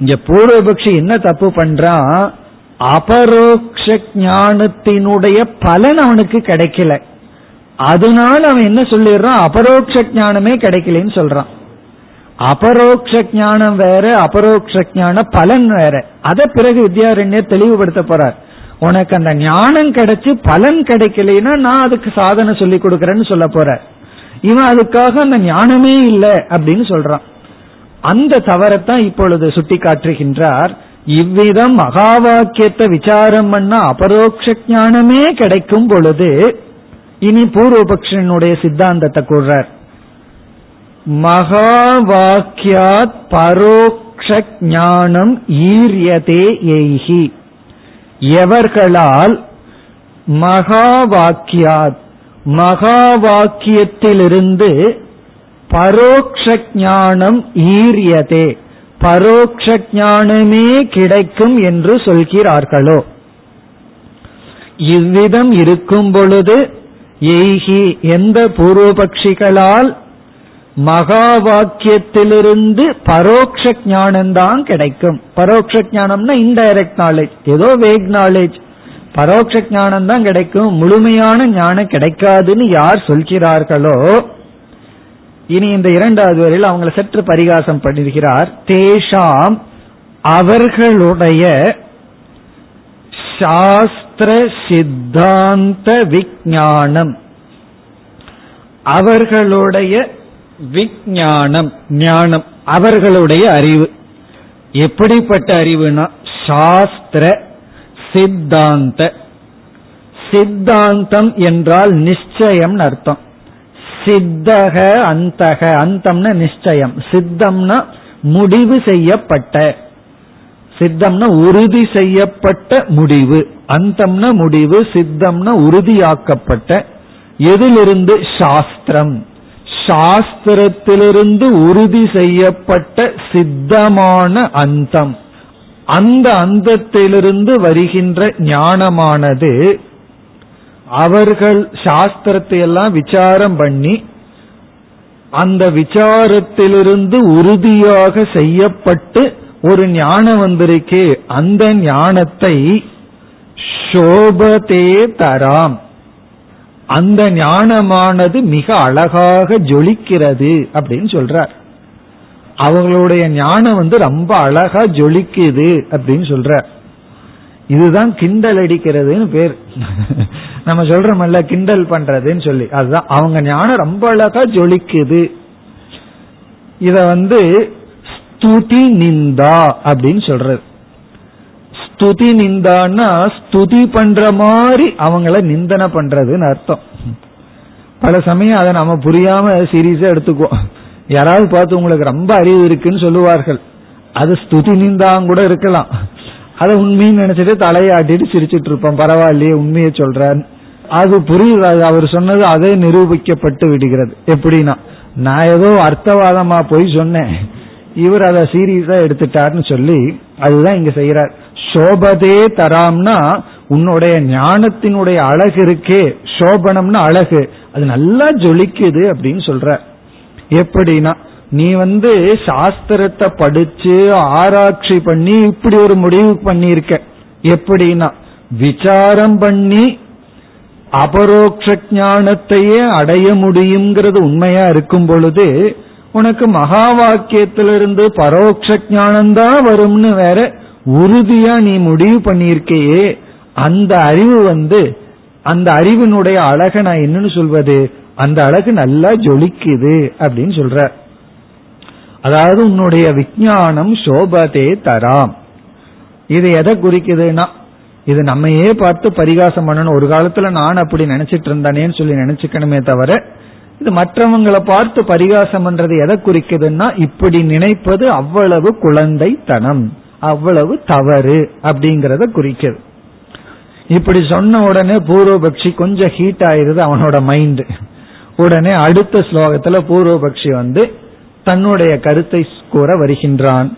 [SPEAKER 1] இங்க பூர்வபக்ஷி என்ன தப்பு பண்றான்? அபரோக்ஷ ஞானத்தினுடைய பலன் அவனுக்கு கிடைக்கல. அதனால அவன் என்ன சொல்லிடுறான்? அபரோக்ஷ ஞானமே கிடைக்கலன்னு சொல்றான். அபரோக்ஷ ஞானம் வேற அபரோக்ஷ ஞான பலன் வேற. அத பிறகு வித்யாரண்யர் தெளிவுபடுத்த போறார். உனக்கு அந்த ஞானம் கிடைச்சு பலன் கிடைக்கலைன்னா நான் அதுக்கு சாதனை சொல்லி கொடுக்கறேன்னு சொல்ல போற இவன் அதுக்காக அந்த ஞானமே இல்லை அப்படின்னு சொல்றான். அந்த தவறத்தான் இப்பொழுது சுட்டி காட்டுகின்றார் இவ்விதம் மகா வாக்கியத்தை விசாரம் பண்ண அபரோக்ஷ ஞானமே கிடைக்கும் பொழுது இனி பூர்வபக்ஷனுடைய சித்தாந்தத்தை கூறுறார். மகா வாக்கியாத் பரோக்ஷ ஞானம் ஈரியதே எய்கி. எவர்களால் மகா வாக்கியாத் மகா வாக்கியத்திலிருந்து பரோக்ஷ ஞானம் ஈரியதே பரோக்ஷ ஞானமே கிடைக்கும் என்று சொல்கிறார்களோ? இவ்விதம் இருக்கும் பொழுது எய்கி எந்த பூர்வபக்ஷிகளால் மகா வாக்கியத்திலிருந்து பரோக்ஷ ஞானம்தான் கிடைக்கும். பரோக்ஷ ஞானம்னா இன்டைரக்ட் நாலேஜ் ஏதோ வேக் நாலேஜ் பரோட்ச ஞானம் தான் கிடைக்கும். முழுமையான ஞானம் கிடைக்காதுன்னு யார் சொல்கிறார்களோ இனி இந்த இரண்டாவது வரையில் அவங்களை சற்று பரிகாசம் பண்ணிருக்கிறார் தேஷாம் அவர்களுடைய சாஸ்திர சித்தாந்த விஜானம் அவர்களுடைய விஜானம் ஞானம் அவர்களுடைய அறிவு. எப்படிப்பட்ட அறிவுனா சாஸ்திர சித்தாந்த. சித்தாந்தம் என்றால் நிச்சயம் அர்த்தம். சித்தக அந்தக. அந்தம்னா நிச்சயம். சித்தம்னா முடிவு செய்யப்பட்ட. சித்தம்னா உறுதி செய்யப்பட்ட முடிவு. அந்தம்னா முடிவு சித்தம்னா உறுதியாக்கப்பட்ட. எதிலிருந்து? சாஸ்திரம். சாஸ்திரத்திலிருந்து உறுதி செய்யப்பட்ட சித்தமான அந்தம். அந்த அந்தத்திலிருந்து வருகின்ற ஞானமானது அவர்கள் சாஸ்திரத்தை எல்லாம் விசாரம் பண்ணி அந்த விசாரத்திலிருந்து உறுதியாக செய்யப்பட்டு ஒரு ஞானம் வந்திருக்கே அந்த ஞானத்தை சோபதே தராம். அந்த ஞானமானது மிக அழகாக ஜொலிக்கிறது அப்படின்னு சொல்றார். அவங்களுடைய ஞானம் வந்து ரொம்ப அழகா ஜொலிக்குது அப்படின்னு சொல்ற இதுதான் கிண்டல் அடிக்கிறதுன்னு பேர். நம்ம சொல்றோம்ல கிண்டல் பண்றதுன்னு சொல்லி. அதுதான். அவங்க ஞானம் ரொம்ப அழகா ஜொலிக்குது. இத வந்து ஸ்துதி நிந்தா அப்படின்னு சொல்றது. ஸ்துதி நிந்தான்னா ஸ்துதி பண்ற மாதிரி அவங்கள நிந்தனை பண்றதுன்னு அர்த்தம். பல சமயம் அதை நம்ம புரியாம சீரியஸா எடுத்துக்குவோம். யாராவது பார்த்து உங்களுக்கு ரொம்ப அறிவு இருக்குன்னு சொல்லுவார்கள். அது ஸ்துதி நிந்தாங்க கூட இருக்கலாம். அதை உண்மைன்னு நினைச்சிட்டு தலையாட்டிட்டு சிரிச்சிட்டு இருப்போம் பரவாயில்லையே உண்மையை சொல்றான் அது புரியுது. அவர் சொன்னது அதே நிரூபிக்கப்பட்டு விடுகிறது. எப்படின்னா நான் ஏதோ அர்த்தவாதமா போய் சொன்னேன். இவர் அதை சீரியஸா எடுத்துட்டார்னு சொல்லி அதுதான் இங்க செய்யறார் சோபதே தராம்னா உன்னுடைய ஞானத்தினுடைய அழகு இருக்கே. சோபனம்னு அழகு. அது நல்லா ஜொலிக்குது அப்படின்னு சொல்ற எப்படின்னா நீ வந்து சாஸ்திரத்தை படிச்சு ஆராய்ச்சி பண்ணி இப்படி ஒரு முடிவு பண்ணியிருக்க. எப்படின்னா விசாரம் பண்ணி அபரோக்ஷ ஞானத்தையே அடைய முடியுங்கிறது உண்மையா இருக்கும் பொழுது உனக்கு மகா வாக்கியத்திலிருந்து பரோட்ச ஞானம்தான் வரும்னு வேற உறுதியா நீ முடிவு பண்ணியிருக்கையே அந்த அறிவு வந்து அந்த அறிவினுடைய அழகை நான் என்னன்னு சொல்வது? அந்த அழகு நல்லா ஜொலிக்குது அப்படின்னு சொல்ற. அதாவது உன்னுடைய விஞ்ஞானம் சோபதே தராம். இது எதை குறிக்குதுன்னா இது நம்மையே பார்த்து பரிகாசம் பண்ணணும். ஒரு காலத்துல நான் அப்படி நினைச்சிட்டு இருந்தானேன்னு சொல்லி நினைச்சுக்கணுமே தவிர இது மற்றவங்களை பார்த்து பரிகாசம் பண்றது எதை குறிக்குதுன்னா இப்படி நினைப்பது அவ்வளவு குழந்தைத்தனம் அவ்வளவு தவறு அப்படிங்கறத குறிக்குது. இப்படி சொன்ன உடனே பூர்வபக்ஷி கொஞ்சம் ஹீட் ஆயிருது அவனோட மைண்ட் உடனே அடுத்த ஸ்லோகத்துல பூர்வபக்ஷி வந்து தன்னுடைய கருத்தை கூற வருகின்றான்.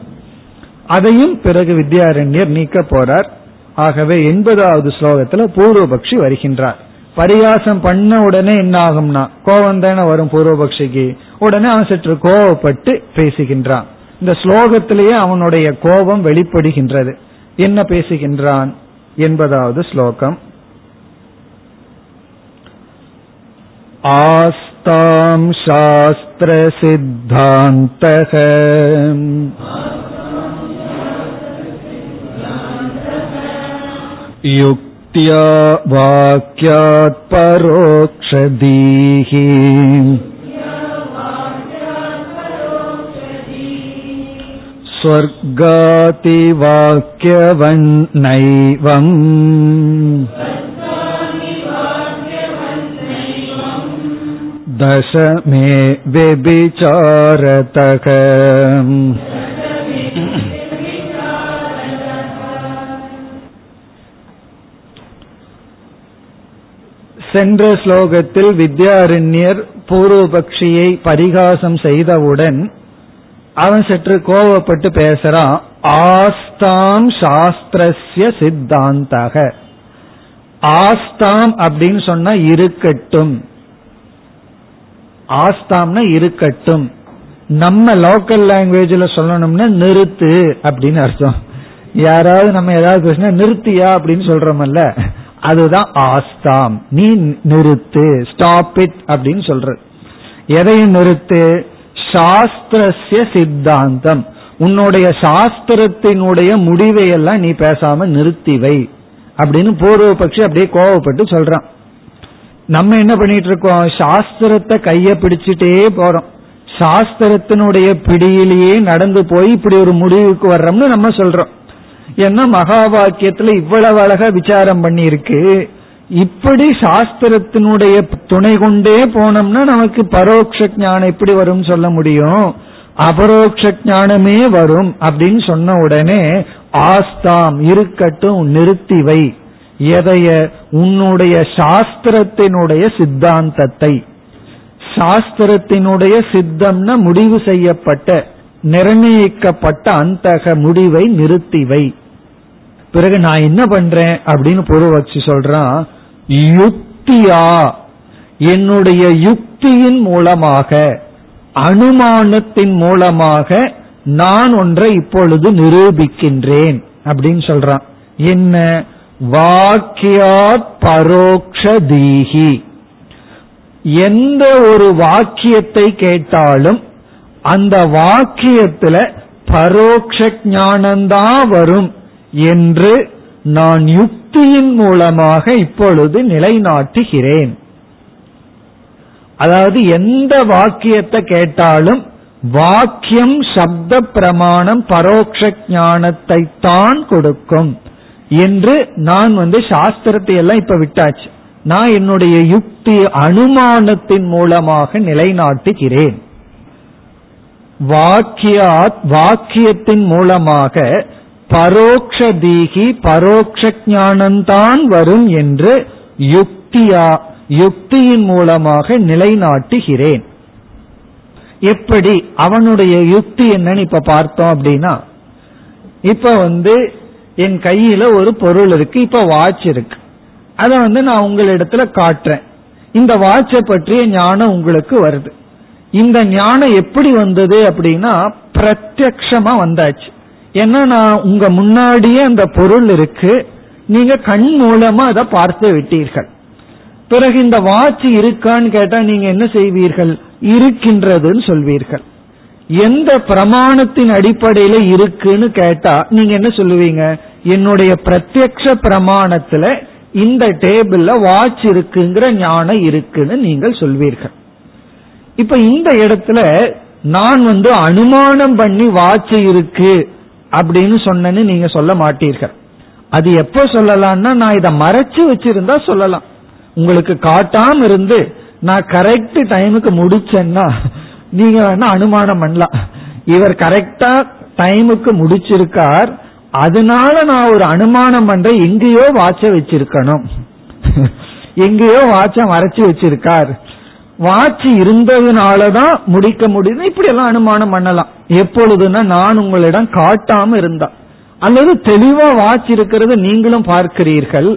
[SPEAKER 1] அதையும் பிறகு வித்யாரண்யர் நீக்க போறார். ஆகவே எண்பதாவது ஸ்லோகத்துல பூர்வபக்ஷி வருகின்றார். பரிகாசம் பண்ண உடனே என்ன ஆகும்னா கோபம் தானே வரும் பூர்வபக்ஷிக்கு. உடனே அவன் சற்று கோபப்பட்டு பேசுகின்றான். இந்த ஸ்லோகத்திலேயே அவனுடைய கோபம் வெளிப்படுகின்றது. என்ன பேசுகின்றான்? என்பதாவது ஸ்லோகம். आस्तां शास्त्रसिद्धान्तः युक्त्या वाक्यात् परोक्षदीः स्वर्गातिवाक्यवन्नैवम् दश मे व्यभिचारतः சென்ற ஸ்லோகத்தில் வித்யாரண்யர் பூர்வபக்ஷியை பரிகாசம் செய்தவுடன் அவன் சற்று கோபப்பட்டு பேசுறான் ஆஸ்தாம் சாஸ்திரஸ்ய சித்தாந்தக ஆஸ்தாம் அப்படின்னு சொன்னா இருக்கட்டும் ஆஸ்தாம்னா இருக்கட்டும். நம்ம லோக்கல் லாங்குவேஜ்ல சொல்லணும்னா நிறுத்து அப்படின்னு அர்த்தம். யாராவது நம்ம ஏதாவது பேசினா நிறுத்தியா அப்படின்னு சொல்றோம்ல அதுதான் ஆஸ்தாம். நீ நிறுத்து. ஸ்டாப் இட் அப்படின்னு சொல்ற எதையும் நிறுத்து. சாஸ்திரஸ்ய சித்தாந்தம். உன்னுடைய சாஸ்திரத்தினுடைய முடிவை எல்லாம் நீ பேசாம நிறுத்திவை அப்படின்னு பூர்வபக்ஷி அப்படியே கோவப்பட்டு சொல்றான். நம்ம என்ன பண்ணிட்டு இருக்கோம்? சாஸ்திரத்தை கைய பிடிச்சிட்டே போறோம். சாஸ்திரத்தினுடைய பிடியிலேயே நடந்து போய் இப்படி ஒரு முடிவுக்கு வர்றோம்னு நம்ம சொல்றோம். ஏன்னா மகா வாக்கியத்துல இவ்வளவு அழகா விசாரம் பண்ணியிருக்கு? இப்படி சாஸ்திரத்தினுடைய துணை கொண்டே போனோம்னா நமக்கு பரோட்ச ஞானம் எப்படி வரும் சொல்ல முடியும்? அபரோக்ஷ ஞானமே வரும் அப்படின்னு சொன்ன உடனே ஆஸ்தாம் இருக்கட்டும் நிறுத்தி வை. எதைய உன்னுடைய சாஸ்திரத்தினுடைய சித்தாந்தத்தை சாஸ்திரத்தினுடைய சித்தம்னா முடிவு செய்யப்பட்ட நிர்ணயிக்கப்பட்ட அந்த முடிவை நிறுத்திவை. பிறகு நான் என்ன பண்றேன் அப்படின்னு பொருள் வச்சு சொல்றான் யுக்தியா. என்னுடைய யுக்தியின் மூலமாக அனுமானத்தின் மூலமாக நான் ஒன்றை இப்பொழுது நிரூபிக்கின்றேன் அப்படின்னு சொல்றான். என்ன? வாக்கியாத் பரோக்ஷ தீஹி எந்த ஒரு வாக்கியத்தை கேட்டாலும் அந்த வாக்கியத்துல பரோக்ஷ ஞானம்தான் வரும் என்று நான் யுக்தியின் மூலமாக இப்பொழுது நிலைநாட்டுகிறேன். அதாவது எந்த வாக்கியத்தை கேட்டாலும் வாக்கியம் சப்த பிரமாணம் பரோக்ஷ ஞானத்தை தான் கொடுக்கும். என்று நான் வந்து சாஸ்திரத்தை எல்லாம் இப்ப விட்டாச்சு. நான் என்னுடைய யுக்தி அனுமானத்தின் மூலமாக நிலைநாட்டுகிறேன். வாக்கியாத் வாக்கியத்தின் மூலமாக பரோக்ஷ தீகி பரோக்ஷ ஞானம்தான் வரும் என்று யுக்தியா யுக்தியின் மூலமாக நிலைநாட்டுகிறேன். எப்படி? அவனுடைய யுக்தி என்னன்னு இப்ப பார்த்தோம் அப்படின்னா இப்ப வந்து என் கையில ஒரு பொருள் இருக்கு இப்ப வாட்ச் இருக்கு. அதை வந்து நான் உங்களிடத்துல காட்டுறேன். இந்த வாட்சை பற்றிய ஞானம் உங்களுக்கு வருது. இந்த ஞானம் எப்படி வந்தது அப்படின்னா பிரத்யக்ஷமா வந்தாச்சு. ஏன்னா நான் உங்க முன்னாடியே அந்த பொருள் இருக்கு. நீங்க கண் மூலமா அதை பார்த்து விட்டீர்கள். பிறகு இந்த வாட்ச் இருக்கான்னு கேட்டா நீங்க என்ன செய்வீர்கள்? இருக்கின்றதுன்னு சொல்வீர்கள். எந்த பிரமாணத்தின் அடிப்படையில இருக்குன்னு கேட்டா நீங்க என்ன சொல்லுவீங்க? என்னுடைய பிரத்யக்ஷ பிரமாணத்துல இந்த டேபிள்ல வாட்ச் இருக்குங்கிற ஞானம் இருக்குன்னு நீங்கள் சொல்வீர்கள். இப்ப இந்த இடத்துல நான் வந்து அனுமானம் பண்ணி வாட்ச் இருக்கு அப்படின்னு சொன்னேன்னு நீங்க சொல்ல மாட்டீர்கள். அது எப்ப சொல்லலாம்னா நான் இதை மறைச்சு வச்சிருந்தா சொல்லலாம். உங்களுக்கு காட்டாம இருந்து நான் கரெக்ட் டைமுக்கு முடிச்சேன்னா நீங்க வேணா அனுமானம் பண்ணலாம். இவர் கரெக்டா டைமுக்கு முடிச்சிருக்கார். அதனால நான் ஒரு அனுமானம் பண்றேன். எங்கேயோ வாட்ச வச்சிருக்கணும். எங்கேயோ வாட்ச மறைச்சு வச்சிருக்கார். வாட்ச் இருந்ததுனாலதான் முடிக்க முடியுது இப்படி எல்லாம் அனுமானம் பண்ணலாம். எப்பொழுதுன்னா நான் உங்களிடம் காட்டாம இருந்தா. அல்லது தெளிவா வாட்ச் இருக்கிறது நீங்களும் பார்க்கிறீர்கள்.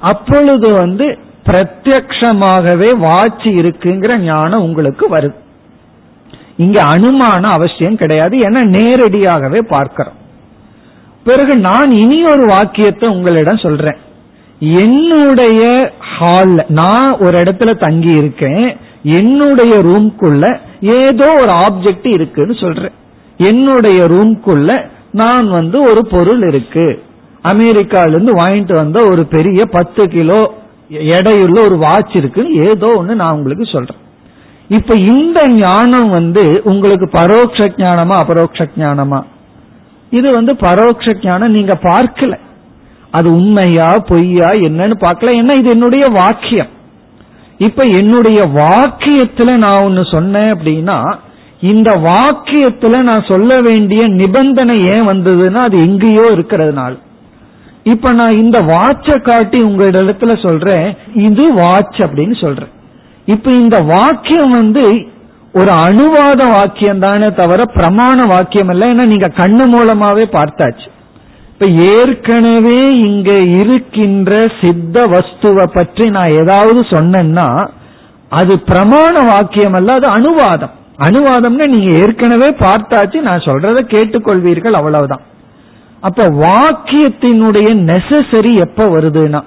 [SPEAKER 1] அப்பொழுது வந்து பிரத்யக்ஷமாகவே வாட்ச் இருக்குங்கிற ஞானம் உங்களுக்கு வருது இங்க அனுமான அவசியம் கிடையாது ஏன்னா நேரடியாகவே பார்க்கிறோம். பிறகு நான் இனி ஒரு வாக்கியத்தை உங்களிடம் சொல்றேன். என்னுடைய ஹால்ல நான் ஒரு இடத்துல தங்கி இருக்கேன் என்னுடைய ரூம்குள்ள ஏதோ ஒரு ஆப்ஜெக்ட் இருக்குன்னு சொல்றேன். என்னுடைய ரூம்குள்ள நான் வந்து ஒரு பொருள் இருக்கு. அமெரிக்கால இருந்து வாங்கிட்டு வந்த ஒரு பெரிய பத்து கிலோ எடையுள்ள ஒரு வாட்ச் இருக்குன்னு ஏதோ ஒன்று நான் உங்களுக்கு சொல்றேன். இப்ப இந்த ஞானம் வந்து உங்களுக்கு பரோட்ச ஞானமா அபரோக்ஷ ஞானமா? இது வந்து பரோட்ச ஞானம் நீங்க பார்க்கல. அது உண்மையா பொய்யா என்னன்னு பார்க்கல. ஏன்னா இது என்னுடைய வாக்கியம். இப்ப என்னுடைய வாக்கியத்துல நான் ஒன்னு சொன்னேன் அப்படின்னா இந்த வாக்கியத்துல நான் சொல்ல வேண்டிய நிபந்தனை ஏன் வந்ததுன்னா அது எங்கேயோ இருக்கிறதுனால. இப்ப நான் இந்த வாட்ச காட்டி உங்க இடத்துல சொல்றேன் இது வாட்ச் அப்படின்னு சொல்றேன். இப்ப இந்த வாக்கியம் வந்து ஒரு அணுவாத வாக்கியம் தானே தவிர பிரமாண வாக்கியம் அல்ல ஏன்னா நீங்க கண்ணு மூலமாவே பார்த்தாச்சு. இப்ப ஏற்கனவே இங்க இருக்கின்ற சித்த வஸ்துவை பற்றி நான் ஏதாவது சொன்னேன்னா அது பிரமாண வாக்கியம் அல்ல அது அனுவாதம் அனுவாதம்னு நீங்க ஏற்கனவே பார்த்தாச்சு நான் சொல்றத கேட்டுக்கொள்வீர்கள் அவ்வளவுதான். அப்ப வாக்கியத்தினுடைய நெசசரி எப்ப வருதுன்னா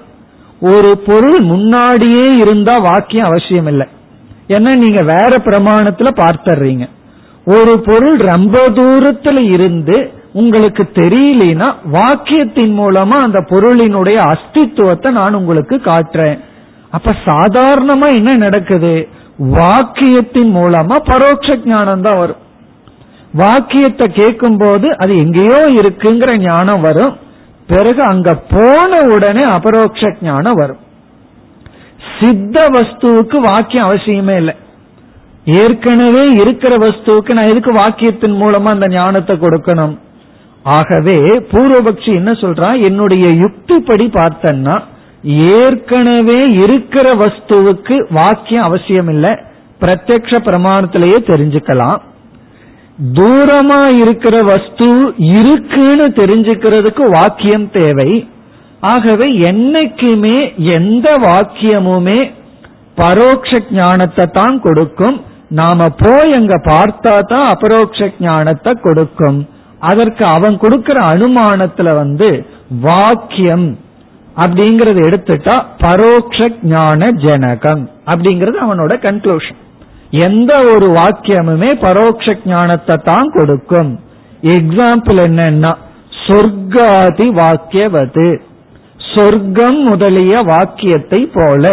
[SPEAKER 1] ஒரு பொருள் முன்னாடியே இருந்தா வாக்கியம் அவசியம் இல்லை ஏன்னா நீங்க வேற பிரமாணத்துல பார்த்துறீங்க ஒரு பொருள் ரொம்ப தூரத்துல இருந்து உங்களுக்கு தெரியலனா வாக்கியத்தின் மூலமா அந்த பொருளினுடைய அஸ்தித்துவத்தை நான் உங்களுக்கு காட்டுறேன். அப்ப சாதாரணமா என்ன நடக்குது? வாக்கியத்தின் மூலமா பரோட்ச ஞானம் தான் வரும். வாக்கியத்தை கேட்கும் போது அது எங்கேயோ இருக்குங்கிற ஞானம் வரும். பிறகு அங்க போன உடனே அபரோக்ஷ ஞானம் வரும். சித்த வஸ்துவுக்கு வாக்கியம் அவசியமே இல்லை. ஏற்கனவே இருக்கிற வஸ்துவுக்கு நான் எதுக்கு வாக்கியத்தின் மூலமா அந்த ஞானத்தை கொடுக்கணும்? ஆகவே பூர்வபக்ஷி என்ன சொல்றான் என்னுடைய யுக்திப்படி பார்த்தன்னா ஏற்கனவே இருக்கிற வஸ்துவுக்கு வாக்கியம் அவசியம் இல்லை பிரத்யக்ஷ பிரமாணத்திலேயே தெரிஞ்சுக்கலாம். தூரமா இருக்கிற வஸ்து இருக்குன்னு தெரிஞ்சுக்கிறதுக்கு வாக்கியம் தேவை. ஆகவே என்னைக்குமே எந்த வாக்கியமுமே பரோட்ச ஞானத்தை தான் கொடுக்கும். நாம போய் அங்க பார்த்தா தான் அபரோக்ஷ ஞானத்தை கொடுக்கும். அதற்கு அவன் கொடுக்கிற அனுமானத்துல வந்து வாக்கியம் அப்படிங்கறத எடுத்துட்டா பரோட்ச ஞான ஜனகம் அப்படிங்கறது அவனோட கன்க்ளூஷன் எந்த ஒரு வாக்கியமுமே பரோட்ச ஞானத்தை தான் கொடுக்கும். எக்ஸாம்பிள் என்னன்னா சொர்க்காதி வாக்கியவது. சொர்க்கம் முதலிய வாக்கியத்தை போல.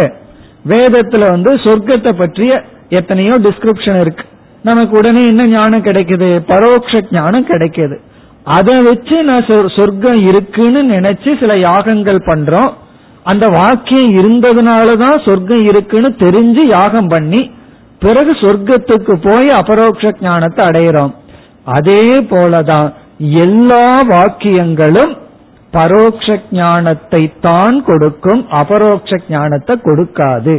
[SPEAKER 1] வேதத்துல வந்து சொர்க்கத்தை பற்றிய எத்தனையோ டிஸ்கிரிப்ஷன் இருக்கு. நமக்கு உடனே என்ன ஞானம் கிடைக்குது? பரோட்ச ஞானம் கிடைக்குது. அதை வச்சு நான் சொர்க்கம் இருக்குன்னு நினைச்சு சில யாகங்கள் பண்றோம். அந்த வாக்கியம் இருந்ததுனாலதான் சொர்க்கம் இருக்குன்னு தெரிஞ்சு யாகம் பண்ணி பிறகு சொர்க்கத்துக்கு போய் அபரோக்ஷ ஞானத்தை அடையிறோம். அதே போலதான் எல்லா வாக்கியங்களும் பரோட்ச ஞானத்தை தான் கொடுக்கும் அபரோக்ஷ ஞானத்தை கொடுக்காது.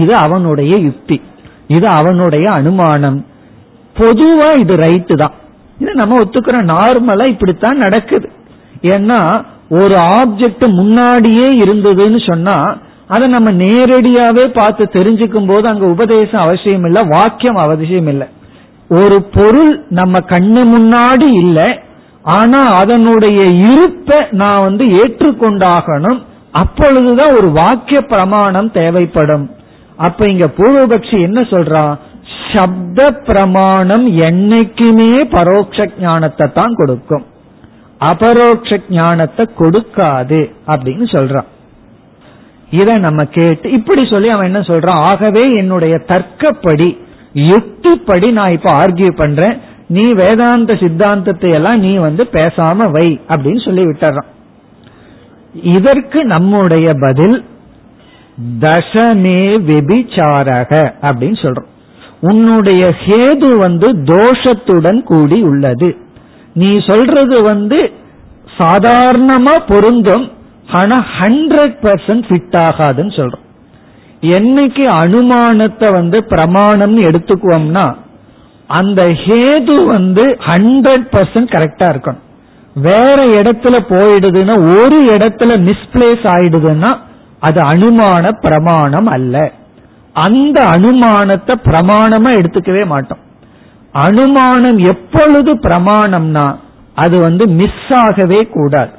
[SPEAKER 1] இது அவனுடைய யுக்தி. இது அவனுடைய அனுமானம். பொதுவா இது ரைட்டு தான். இது நம்ம ஒத்துக்கிற நார்மலா இப்படித்தான் நடக்குது. ஏன்னா ஒரு ஆப்ஜெக்ட் முன்னாடியே இருந்ததுன்னு சொன்னா அதை நம்ம நேரடியாவே பார்த்து தெரிஞ்சுக்கும் போது அங்க உபதேசம் அவசியம் இல்லை வாக்கியம் அவசியம் இல்லை. ஒரு பொருள் நம்ம கண்ணு முன்னாடி இல்லை ஆனா அதனுடைய இருப்பை நான் வந்து ஏற்றுக்கொண்டாகணும். அப்பொழுதுதான் ஒரு வாக்கிய பிரமாணம் தேவைப்படும். அப்ப இங்க பூர்வபக்ஷி என்ன சொல்றான் சப்த பிரமாணம் என்னைக்குமே பரோட்ச ஞானத்தை தான் கொடுக்கும். அபரோக்ஷ ஞானத்தை கொடுக்காது அப்படின்னு சொல்றான் இதை நம்ம கேட்டு இப்படி சொல்லி அவன் என்ன சொல்றான்? ஆகவே என்னுடைய தர்க்கப்படி யுக்திப்படி நான் இப்ப ஆர்கியூ பண்றேன். நீ வேதாந்த சித்தாந்தத்தை எல்லாம் நீ வந்து பேசாம வை அப்படின்னு சொல்லி விட்டுறான். இதற்கு நம்முடைய பதில் தசமே விபிச்சாரக அப்படின்னு சொல்றோம். உன்னுடைய ஹேது வந்து தோஷத்துடன் கூடி உள்ளது. நீ சொல்றது வந்து சாதாரணமா பொருந்தும். ஆனா ஹண்ட்ரட் பர்சன்ட் ஃபிட் ஆகாதுன்னு சொல்றோம். என்னைக்கு அனுமானத்தை வந்து பிரமாணம்னு எடுத்துக்குவோம்னா அந்த ஹேது வந்து ஹண்ட்ரட் பர்சன்ட் கரெக்டா இருக்கணும். வேற இடத்துல போயிடுதுன்னா ஒரு இடத்துல மிஸ்பிளேஸ் ஆயிடுதுன்னா அது அனுமான பிரமாணம் அல்ல. அந்த அனுமானத்தை பிரமாணமா எடுத்துக்கவே மாட்டோம். அனுமானம் எப்பொழுது பிரமாணம்னா அது வந்து மிஸ் ஆகவே கூடாது.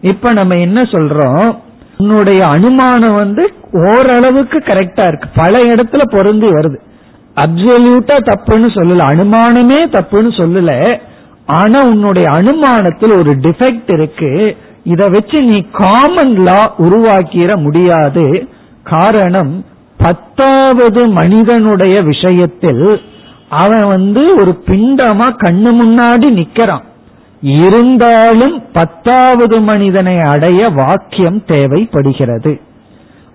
[SPEAKER 1] இப்ப நம்ம என்ன சொல்றோம்? உன்னுடைய அனுமானம் வந்து ஓரளவுக்கு கரெக்டா இருக்கு. பல இடத்துல பொருந்தி வருது. அப்சல்யூட்டா தப்புன்னு சொல்லல. அனுமானமே தப்புன்னு சொல்லல. ஆனா உன்னுடைய அனுமானத்தில் ஒரு டிஃபெக்ட் இருக்கு. இத வச்சு நீ காமன் லா உருவாக்கிட முடியாது. காரணம் பத்தாவது மனிதனுடைய விஷயத்தில் அவன் வந்து ஒரு பிண்டமா கண்ணு முன்னாடி நிக்கிறான். இருந்தாலும் பத்தாவது மனிதனை அடைய வாக்கியம் தேவைப்படுகிறது.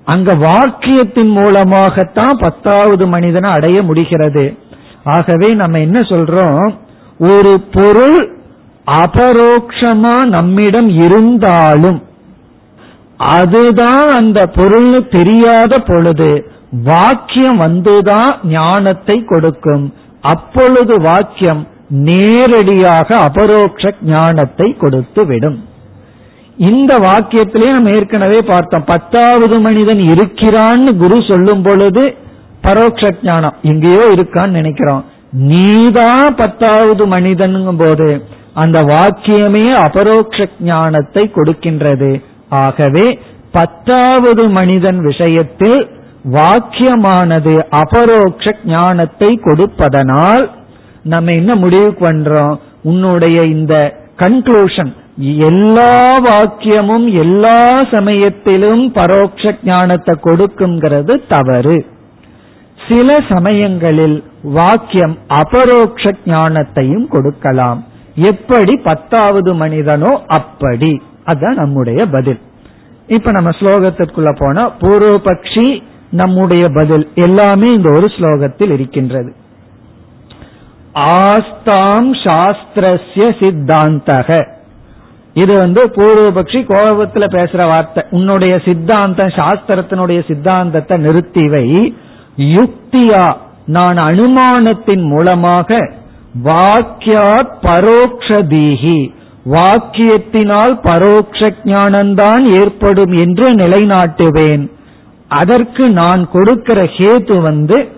[SPEAKER 1] அங்க வாக்கியத்தின் மூலமாகத்தான் பத்தாவது மனிதனை அடைய முடிகிறது. ஆகவே நம்ம என்ன சொல்றோம்? ஒரு பொருள் அபரோக்ஷமா நம்மிடம் இருந்தாலும் அதுதான் அந்த பொருள் தெரியாத பொழுது வாக்கியம் வந்துதான் ஞானத்தை கொடுக்கும். அப்பொழுது வாக்கியம் நேரடியாக அபரோக்ஷ ஞானத்தை கொடுத்து விடும் இந்த வாக்கியத்திலே நம்ம ஏற்கனவே பார்த்தோம். பத்தாவது மனிதன் இருக்கிறான்னு குரு சொல்லும் பொழுது பரோட்ச ஞானம் எங்கேயோ இருக்கான்னு நினைக்கிறோம். நீதான் பத்தாவது மனிதனுங்கும் போது அந்த வாக்கியமே அபரோக்ஷ ஞானத்தை கொடுக்கின்றது. ஆகவே பத்தாவது மனிதன் விஷயத்தில் வாக்கியமானது அபரோக்ஷ ஞானத்தை கொடுப்பதனால் நம்ம என்ன முடிவு பண்றோம் உன்னுடைய இந்த கன்க்ளூஷன் எல்லா வாக்கியமும் எல்லா சமயத்திலும் பரோட்ச ஞானத்தை கொடுக்குங்கிறது தவறு. சில சமயங்களில் வாக்கியம் அபரோக்ஷ ஞானத்தையும் கொடுக்கலாம். எப்படி பத்தாவது மனிதனோ அப்படி. அதுதான் நம்முடைய பதில். இப்ப நம்ம ஸ்லோகத்திற்குள்ள போனா பூர்வபக்ஷி நம்முடைய பதில். எல்லாமே இந்த ஒரு ஸ்லோகத்தில் இருக்கின்றது. ஆஸ்தாம் சாஸ்திரஸ்ய சித்தாந்தக. இது வந்து பூர்வபக்ஷி கோபத்துல பேசுற வார்த்தை. உன்னுடைய சித்தாந்தம் சாஸ்திரத்தினுடைய சித்தாந்தத்தை நிறுத்திவை. யுக்தியா நான் அனுமானத்தின் மூலமாக வாக்கியாத் பரோக்ஷதீகி வாக்கியத்தினால் பரோக்ஷ ஞானம்தான் ஏற்படும் என்று நிலைநாட்டுவேன். அதற்கு நான் கொடுக்கிற ஹேத்து வந்து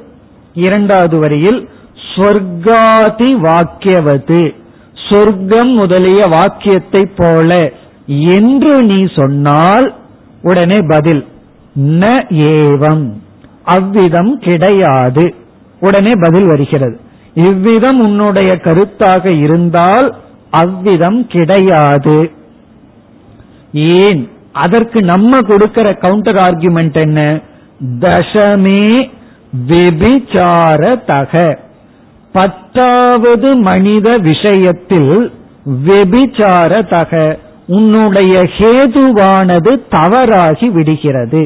[SPEAKER 1] இரண்டாவது வரியில் ஸ்வர்காதி வாக்கியவது. சொர்க்கம் முதலிய வாக்கியத்தை போல என்று நீ சொன்னால் உடனே பதில் ந ஏவம். அவ்விதம் கிடையாது. உடனே பதில் வருகிறது. இவ்விதம் உன்னுடைய கருத்தாக இருந்தால் அவ்விதம் கிடையாது. ஏன்? அதற்கு நம்ம கொடுக்கிற கவுண்டர் ஆர்குமெண்ட் என்ன? தசமே வெபிச்சாரதக பத்தாவது மனித விஷயத்தில் வெபிச்சாரதக உன்னுடைய ஹேதுவானது தவறாகி விடுகிறது.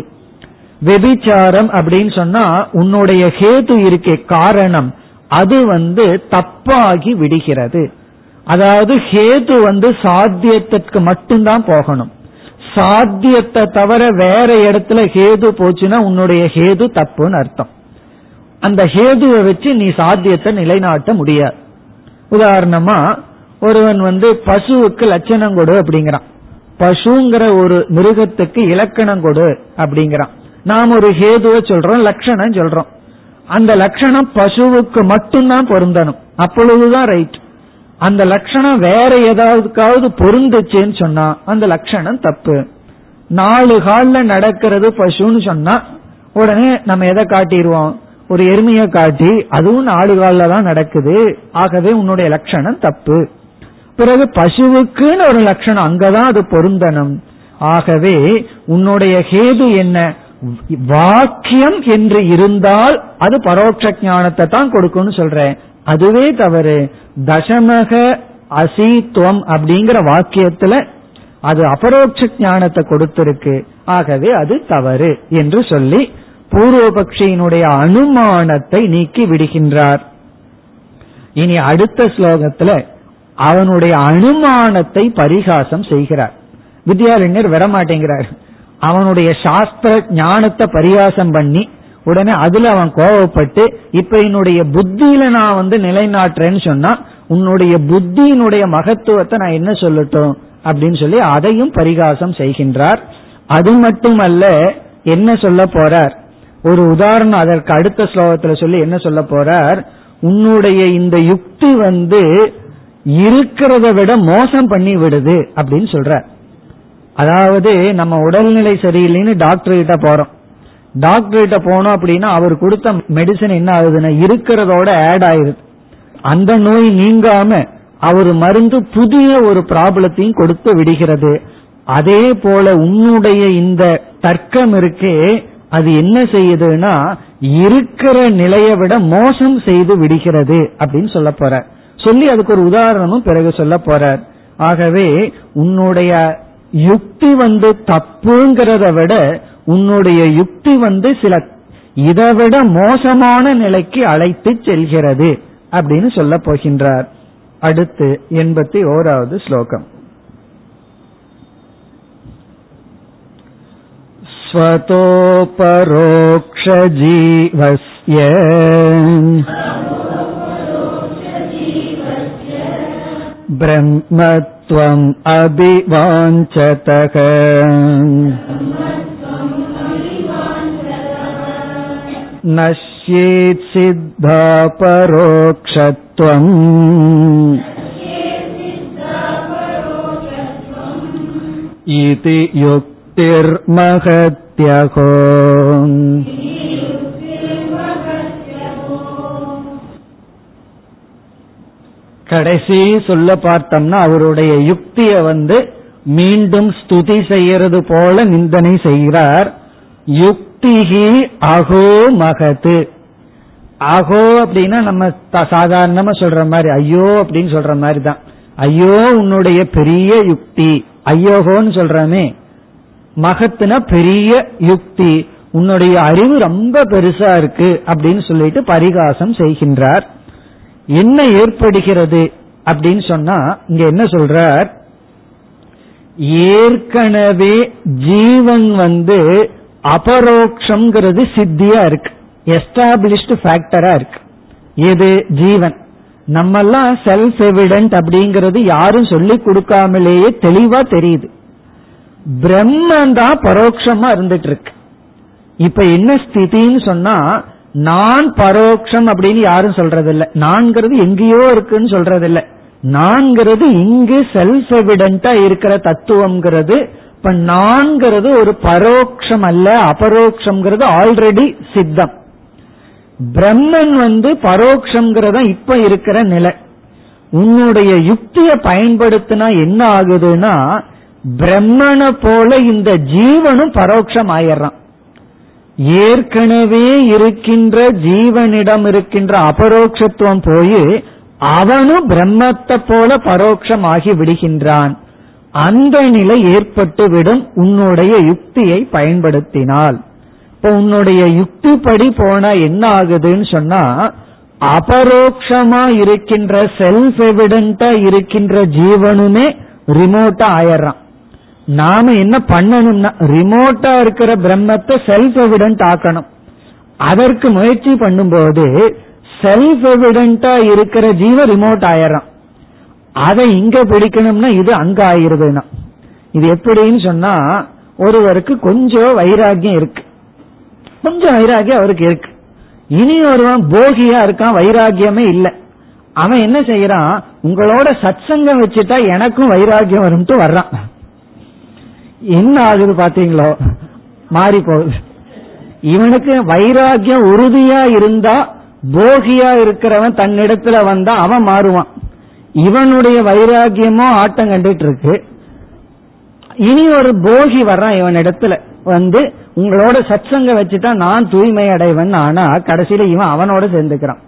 [SPEAKER 1] வெபிச்சாரம் அப்படின்னு சொன்னா உன்னுடைய ஹேது இருக்கே காரணம் அது வந்து தப்பாகி விடுகிறது. அதாவது ஹேது வந்து சாத்தியத்திற்கு மட்டும்தான் போகணும். சாத்தியத்தை தவிர வேற இடத்துல ஹேது போச்சுன்னா உன்னுடைய ஹேது தப்புன்னு அர்த்தம். அந்த ஹேதுவை வச்சு நீ சாத்தியத்தை நிலைநாட்ட முடியாது. உதாரணமா ஒருவன் வந்து பசுவுக்கு லட்சணம் கொடு அப்படிங்கிறான். பசுங்கிற ஒரு மிருகத்துக்கு இலக்கணம் கொடு அப்படிங்கிறான். நாம் ஒரு ஹேதுவை சொல்றோம் லட்சணம் சொல்றோம். அந்த லட்சணம் பசுவுக்கு மட்டும்தான் பொருந்தணும். அப்பொழுதுதான் ரைட் அந்த லட்சணம் வேற ஏதாவதுக்காவது பொருந்துச்சுன்னு சொன்னா அந்த லட்சணம் தப்பு. நாலு கால்ல நடக்கிறது பசுன்னு சொன்னா உடனே நம்ம எதை காட்டிடுவோம்? ஒரு எருமையை காட்டி அதுவும் நாலு காலில் தான் நடக்குது. ஆகவே உன்னுடைய லட்சணம் தப்பு. பிறகு பசுவுக்குன்னு ஒரு லட்சணம் அங்கதான் அது பொருந்தனும் ஆகவே உன்னுடைய ஹேது என்ன? வாக்கியம் என்று இருந்தால் அது பரோட்ச ஞானத்தை தான் கொடுக்கும்னு சொல்றேன். அதுவே தவறு. தசமக அசித்துவம் அப்படிங்கிற வாக்கியத்துல அது அபரோட்ச ஞானத்தை கொடுத்திருக்கு. ஆகவே அது தவறு என்று சொல்லி பூர்வபக்ஷியினுடைய அனுமானத்தை நீக்கி விடுகின்றார். இனி அடுத்த ஸ்லோகத்துல அவனுடைய அனுமானத்தை பரிகாசம் செய்கிறார். வித்யாரண்யர் வரமாட்டேங்கிறார். அவனுடைய சாஸ்திர ஞானத்தை பரிகாசம் பண்ணி உடனே அதுல அவன் கோவப்பட்டு இப்ப என்னுடைய புத்தியில நான் வந்து நிலைநாட்டுறேன்னு சொன்னா உன்னுடைய புத்தியினுடைய மகத்துவத்தை நான் என்ன சொல்லட்டும் அப்படின்னு சொல்லி அதையும் பரிகாசம் செய்கின்றார். அது மட்டுமல்ல என்ன சொல்ல போறார்? ஒரு உதாரணம் அதற்கு அடுத்த ஸ்லோகத்துல சொல்லி என்ன சொல்ல போறார்? உன்னுடைய இந்த யுக்தி வந்து இருக்கிறத விட மோசம் பண்ணி விடுது அப்படின்னு சொல்ற அதாவது நம்ம உடல்நிலை சரியில்லைன்னு டாக்டர் கிட்ட போறோம். டாக்டர் கிட்ட போனோம் அப்படின்னா அவர் கொடுத்த மெடிசன் என்ன ஆகுதுன்னா இருக்கிறதோட ஆட் ஆயிருது அந்த நோய் நீங்காம அவர் மருந்து புதிய ஒரு ப்ராப்ளத்தையும் கொடுத்து விடுகிறது. அதே போல உன்னுடைய இந்த தர்க்கம் இருக்கே அது என்ன செய்யுதுன்னா இருக்கிற நிலையை விட மோசம் செய்து விடுகிறது அப்படின்னு சொல்ல போற. சொல்லி அதுக்கு ஒரு உதாரணமும் பிறகு சொல்ல போறார். ஆகவே உன்னுடைய யுக்தி வந்து தப்புங்கிறத விட உன்னுடைய யுக்தி வந்து சில இதை விட மோசமான நிலைக்கு அழைத்து செல்கிறது அப்படின்னு சொல்ல போகின்றார். அடுத்து எண்பத்தி ஓராவது ஸ்லோகம். स्वतोपरोक्षजीवस्य ब्रह्मत्वम् अभिवाञ्छतः नश्येत् सिद्धा परोक्षत्वम् इति युक्तिर्महत्यहो கடைசி சொல்ல பார்த்தோம்னா அவருடைய யுக்திய வந்து மீண்டும் ஸ்துதி செய்யறது போல நிந்தனை செய்கிறார் யுக்திகி அகோ மகத்து அகோ அப்படின்னா நம்ம சாதாரணமா சொல்ற மாதிரி ஐயோ அப்படின்னு சொல்ற மாதிரி தான் ஐயோ உன்னுடைய பெரிய யுக்தி ஐயோகோன்னு சொல்றமே மகத்துனா பெரிய யுக்தி. உன்னுடைய அறிவு ரொம்ப பெருசா இருக்கு அப்படின்னு சொல்லிட்டு பரிகாசம் செய்கின்றார். என்ன ஏற்படுகிறது அப்படின்னு சொன்னா இங்க என்ன சொல்றார்? ஏற்கனவே ஜீவன் வந்து அபரோக்ஷங்கிறது சித்தியா இருக்கு. எஸ்டாபிளிஷ்டு ஃபேக்டரா இருக்கு. எது? ஜீவன். நம்மெல்லாம் செல்ஃப் எவிடென்ட் அப்படிங்கிறது யாரும் சொல்லி கொடுக்காமலேயே தெளிவா தெரியுது. பிரம்மன் தான் பரோட்சமா இருந்துட்டு இருக்கு இப்ப என்ன ஸ்திதின்னு சொன்னா நான் பரோட்சம் அப்படின்னு யாரும் சொல்றதில்ல. நான்கிறது எங்கேயோ இருக்குன்னு சொல்றதில்ல. நான்கிறது இங்கு செல்ஃப் எவிடென்டா இருக்கிற தத்துவம்ங்கிறது இப்ப நான்கிறது ஒரு பரோட்சம் அல்ல அபரோக்ஷம்ங்கிறது ஆல்ரெடி சித்தம். பிரம்மன் வந்து பரோட்சம்ங்கிறத இப்ப இருக்கிற நிலை. உன்னுடைய யுக்தியை பயன்படுத்தினா என்ன ஆகுதுன்னா பிரம்மனை போல இந்த ஜீவனும் பரோட்சம் ஆயிடுறான் ஏற்கனவே இருக்கின்ற ஜீவனிடம் இருக்கின்ற அபரோக்ஷத்துவம் போய் அவனும் பிரம்மத்தை போல பரோட்சம் ஆகி விடுகின்றான். அந்த நிலை ஏற்பட்டுவிடும் உன்னுடைய யுக்தியை பயன்படுத்தினால். இப்ப உன்னுடைய யுக்திப்படி போனா என்ன ஆகுதுன்னு சொன்னா அபரோக்ஷமா இருக்கின்ற செல்ஃப் எவிடென்டா இருக்கின்ற ஜீவனுமே ரிமோட்டா ஆயிடுறான் நாம என்ன பண்ணணும்னா ரிமோட்டா இருக்கிற பிரம்மத்தை செல்ஃப் எவிடென்ட் ஆக்கணும். அதற்கு முயற்சி பண்ணும்போது செல்ஃப் எவிடென்டா இருக்கிற ஜீவ ரிமோட் ஆயிடுறான். அதை இங்க பிடிக்கணும்னா இது அங்க ஆயிருதுன்னா. இது எப்படின்னு சொன்னா ஒருவருக்கு கொஞ்சம் வைராகியம் இருக்கு. கொஞ்சம் வைராகியம் அவருக்கு இருக்கு. இனி ஒருவன் போகியா இருக்கான் வைராகியமே இல்லை. அவன் என்ன செய்யறான் உங்களோட சத்சங்கம் வச்சுட்டா எனக்கும் வைராகியம் வரும்ட்டு வர்றான். என்ன ஆகுது பாத்தீங்களோ மாறி போகுது இவனுக்கு வைராகியம் உறுதியா இருந்தா போகியா இருக்கிறவன் தன்னிடத்துல வந்தா அவன் மாறுவான். இவனுடைய வைராகியமும் ஆட்டம் கண்டுட்டு இருக்கு இனி ஒரு போகி வர்றான் இவன் இடத்துல வந்து உங்களோட சச்சங்க வச்சுட்டா நான் தூய்மை அடைவன் ஆனா கடைசியில இவன் அவனோட சேர்ந்துக்கிறான்.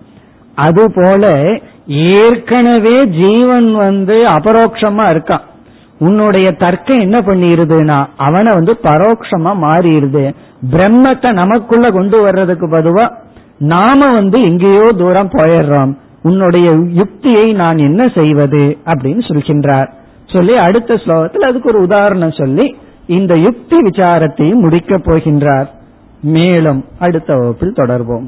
[SPEAKER 1] அது போல ஏற்கனவே ஜீவன் வந்து அபரோக்ஷமா இருக்கான். உன்னுடைய தர்க்கம் என்ன பண்ணிருதுன்னா அவனை வந்து பரோட்சமா மாறிடுது பிரம்மத்தை நமக்குள்ள கொண்டு வர்றதுக்கு பதுவா நாம வந்து எங்கேயோ தூரம் போயிடுறோம். உன்னுடைய யுக்தியை நான் என்ன செய்வது அப்படின்னு சொல்கின்றார். சொல்லி அடுத்த ஸ்லோகத்தில் அதுக்கு ஒரு உதாரணம் சொல்லி இந்த யுக்தி விசாரத்தையும் முடிக்கப் போகின்றார். மேலும் அடுத்த வகுப்பில் தொடர்வோம்.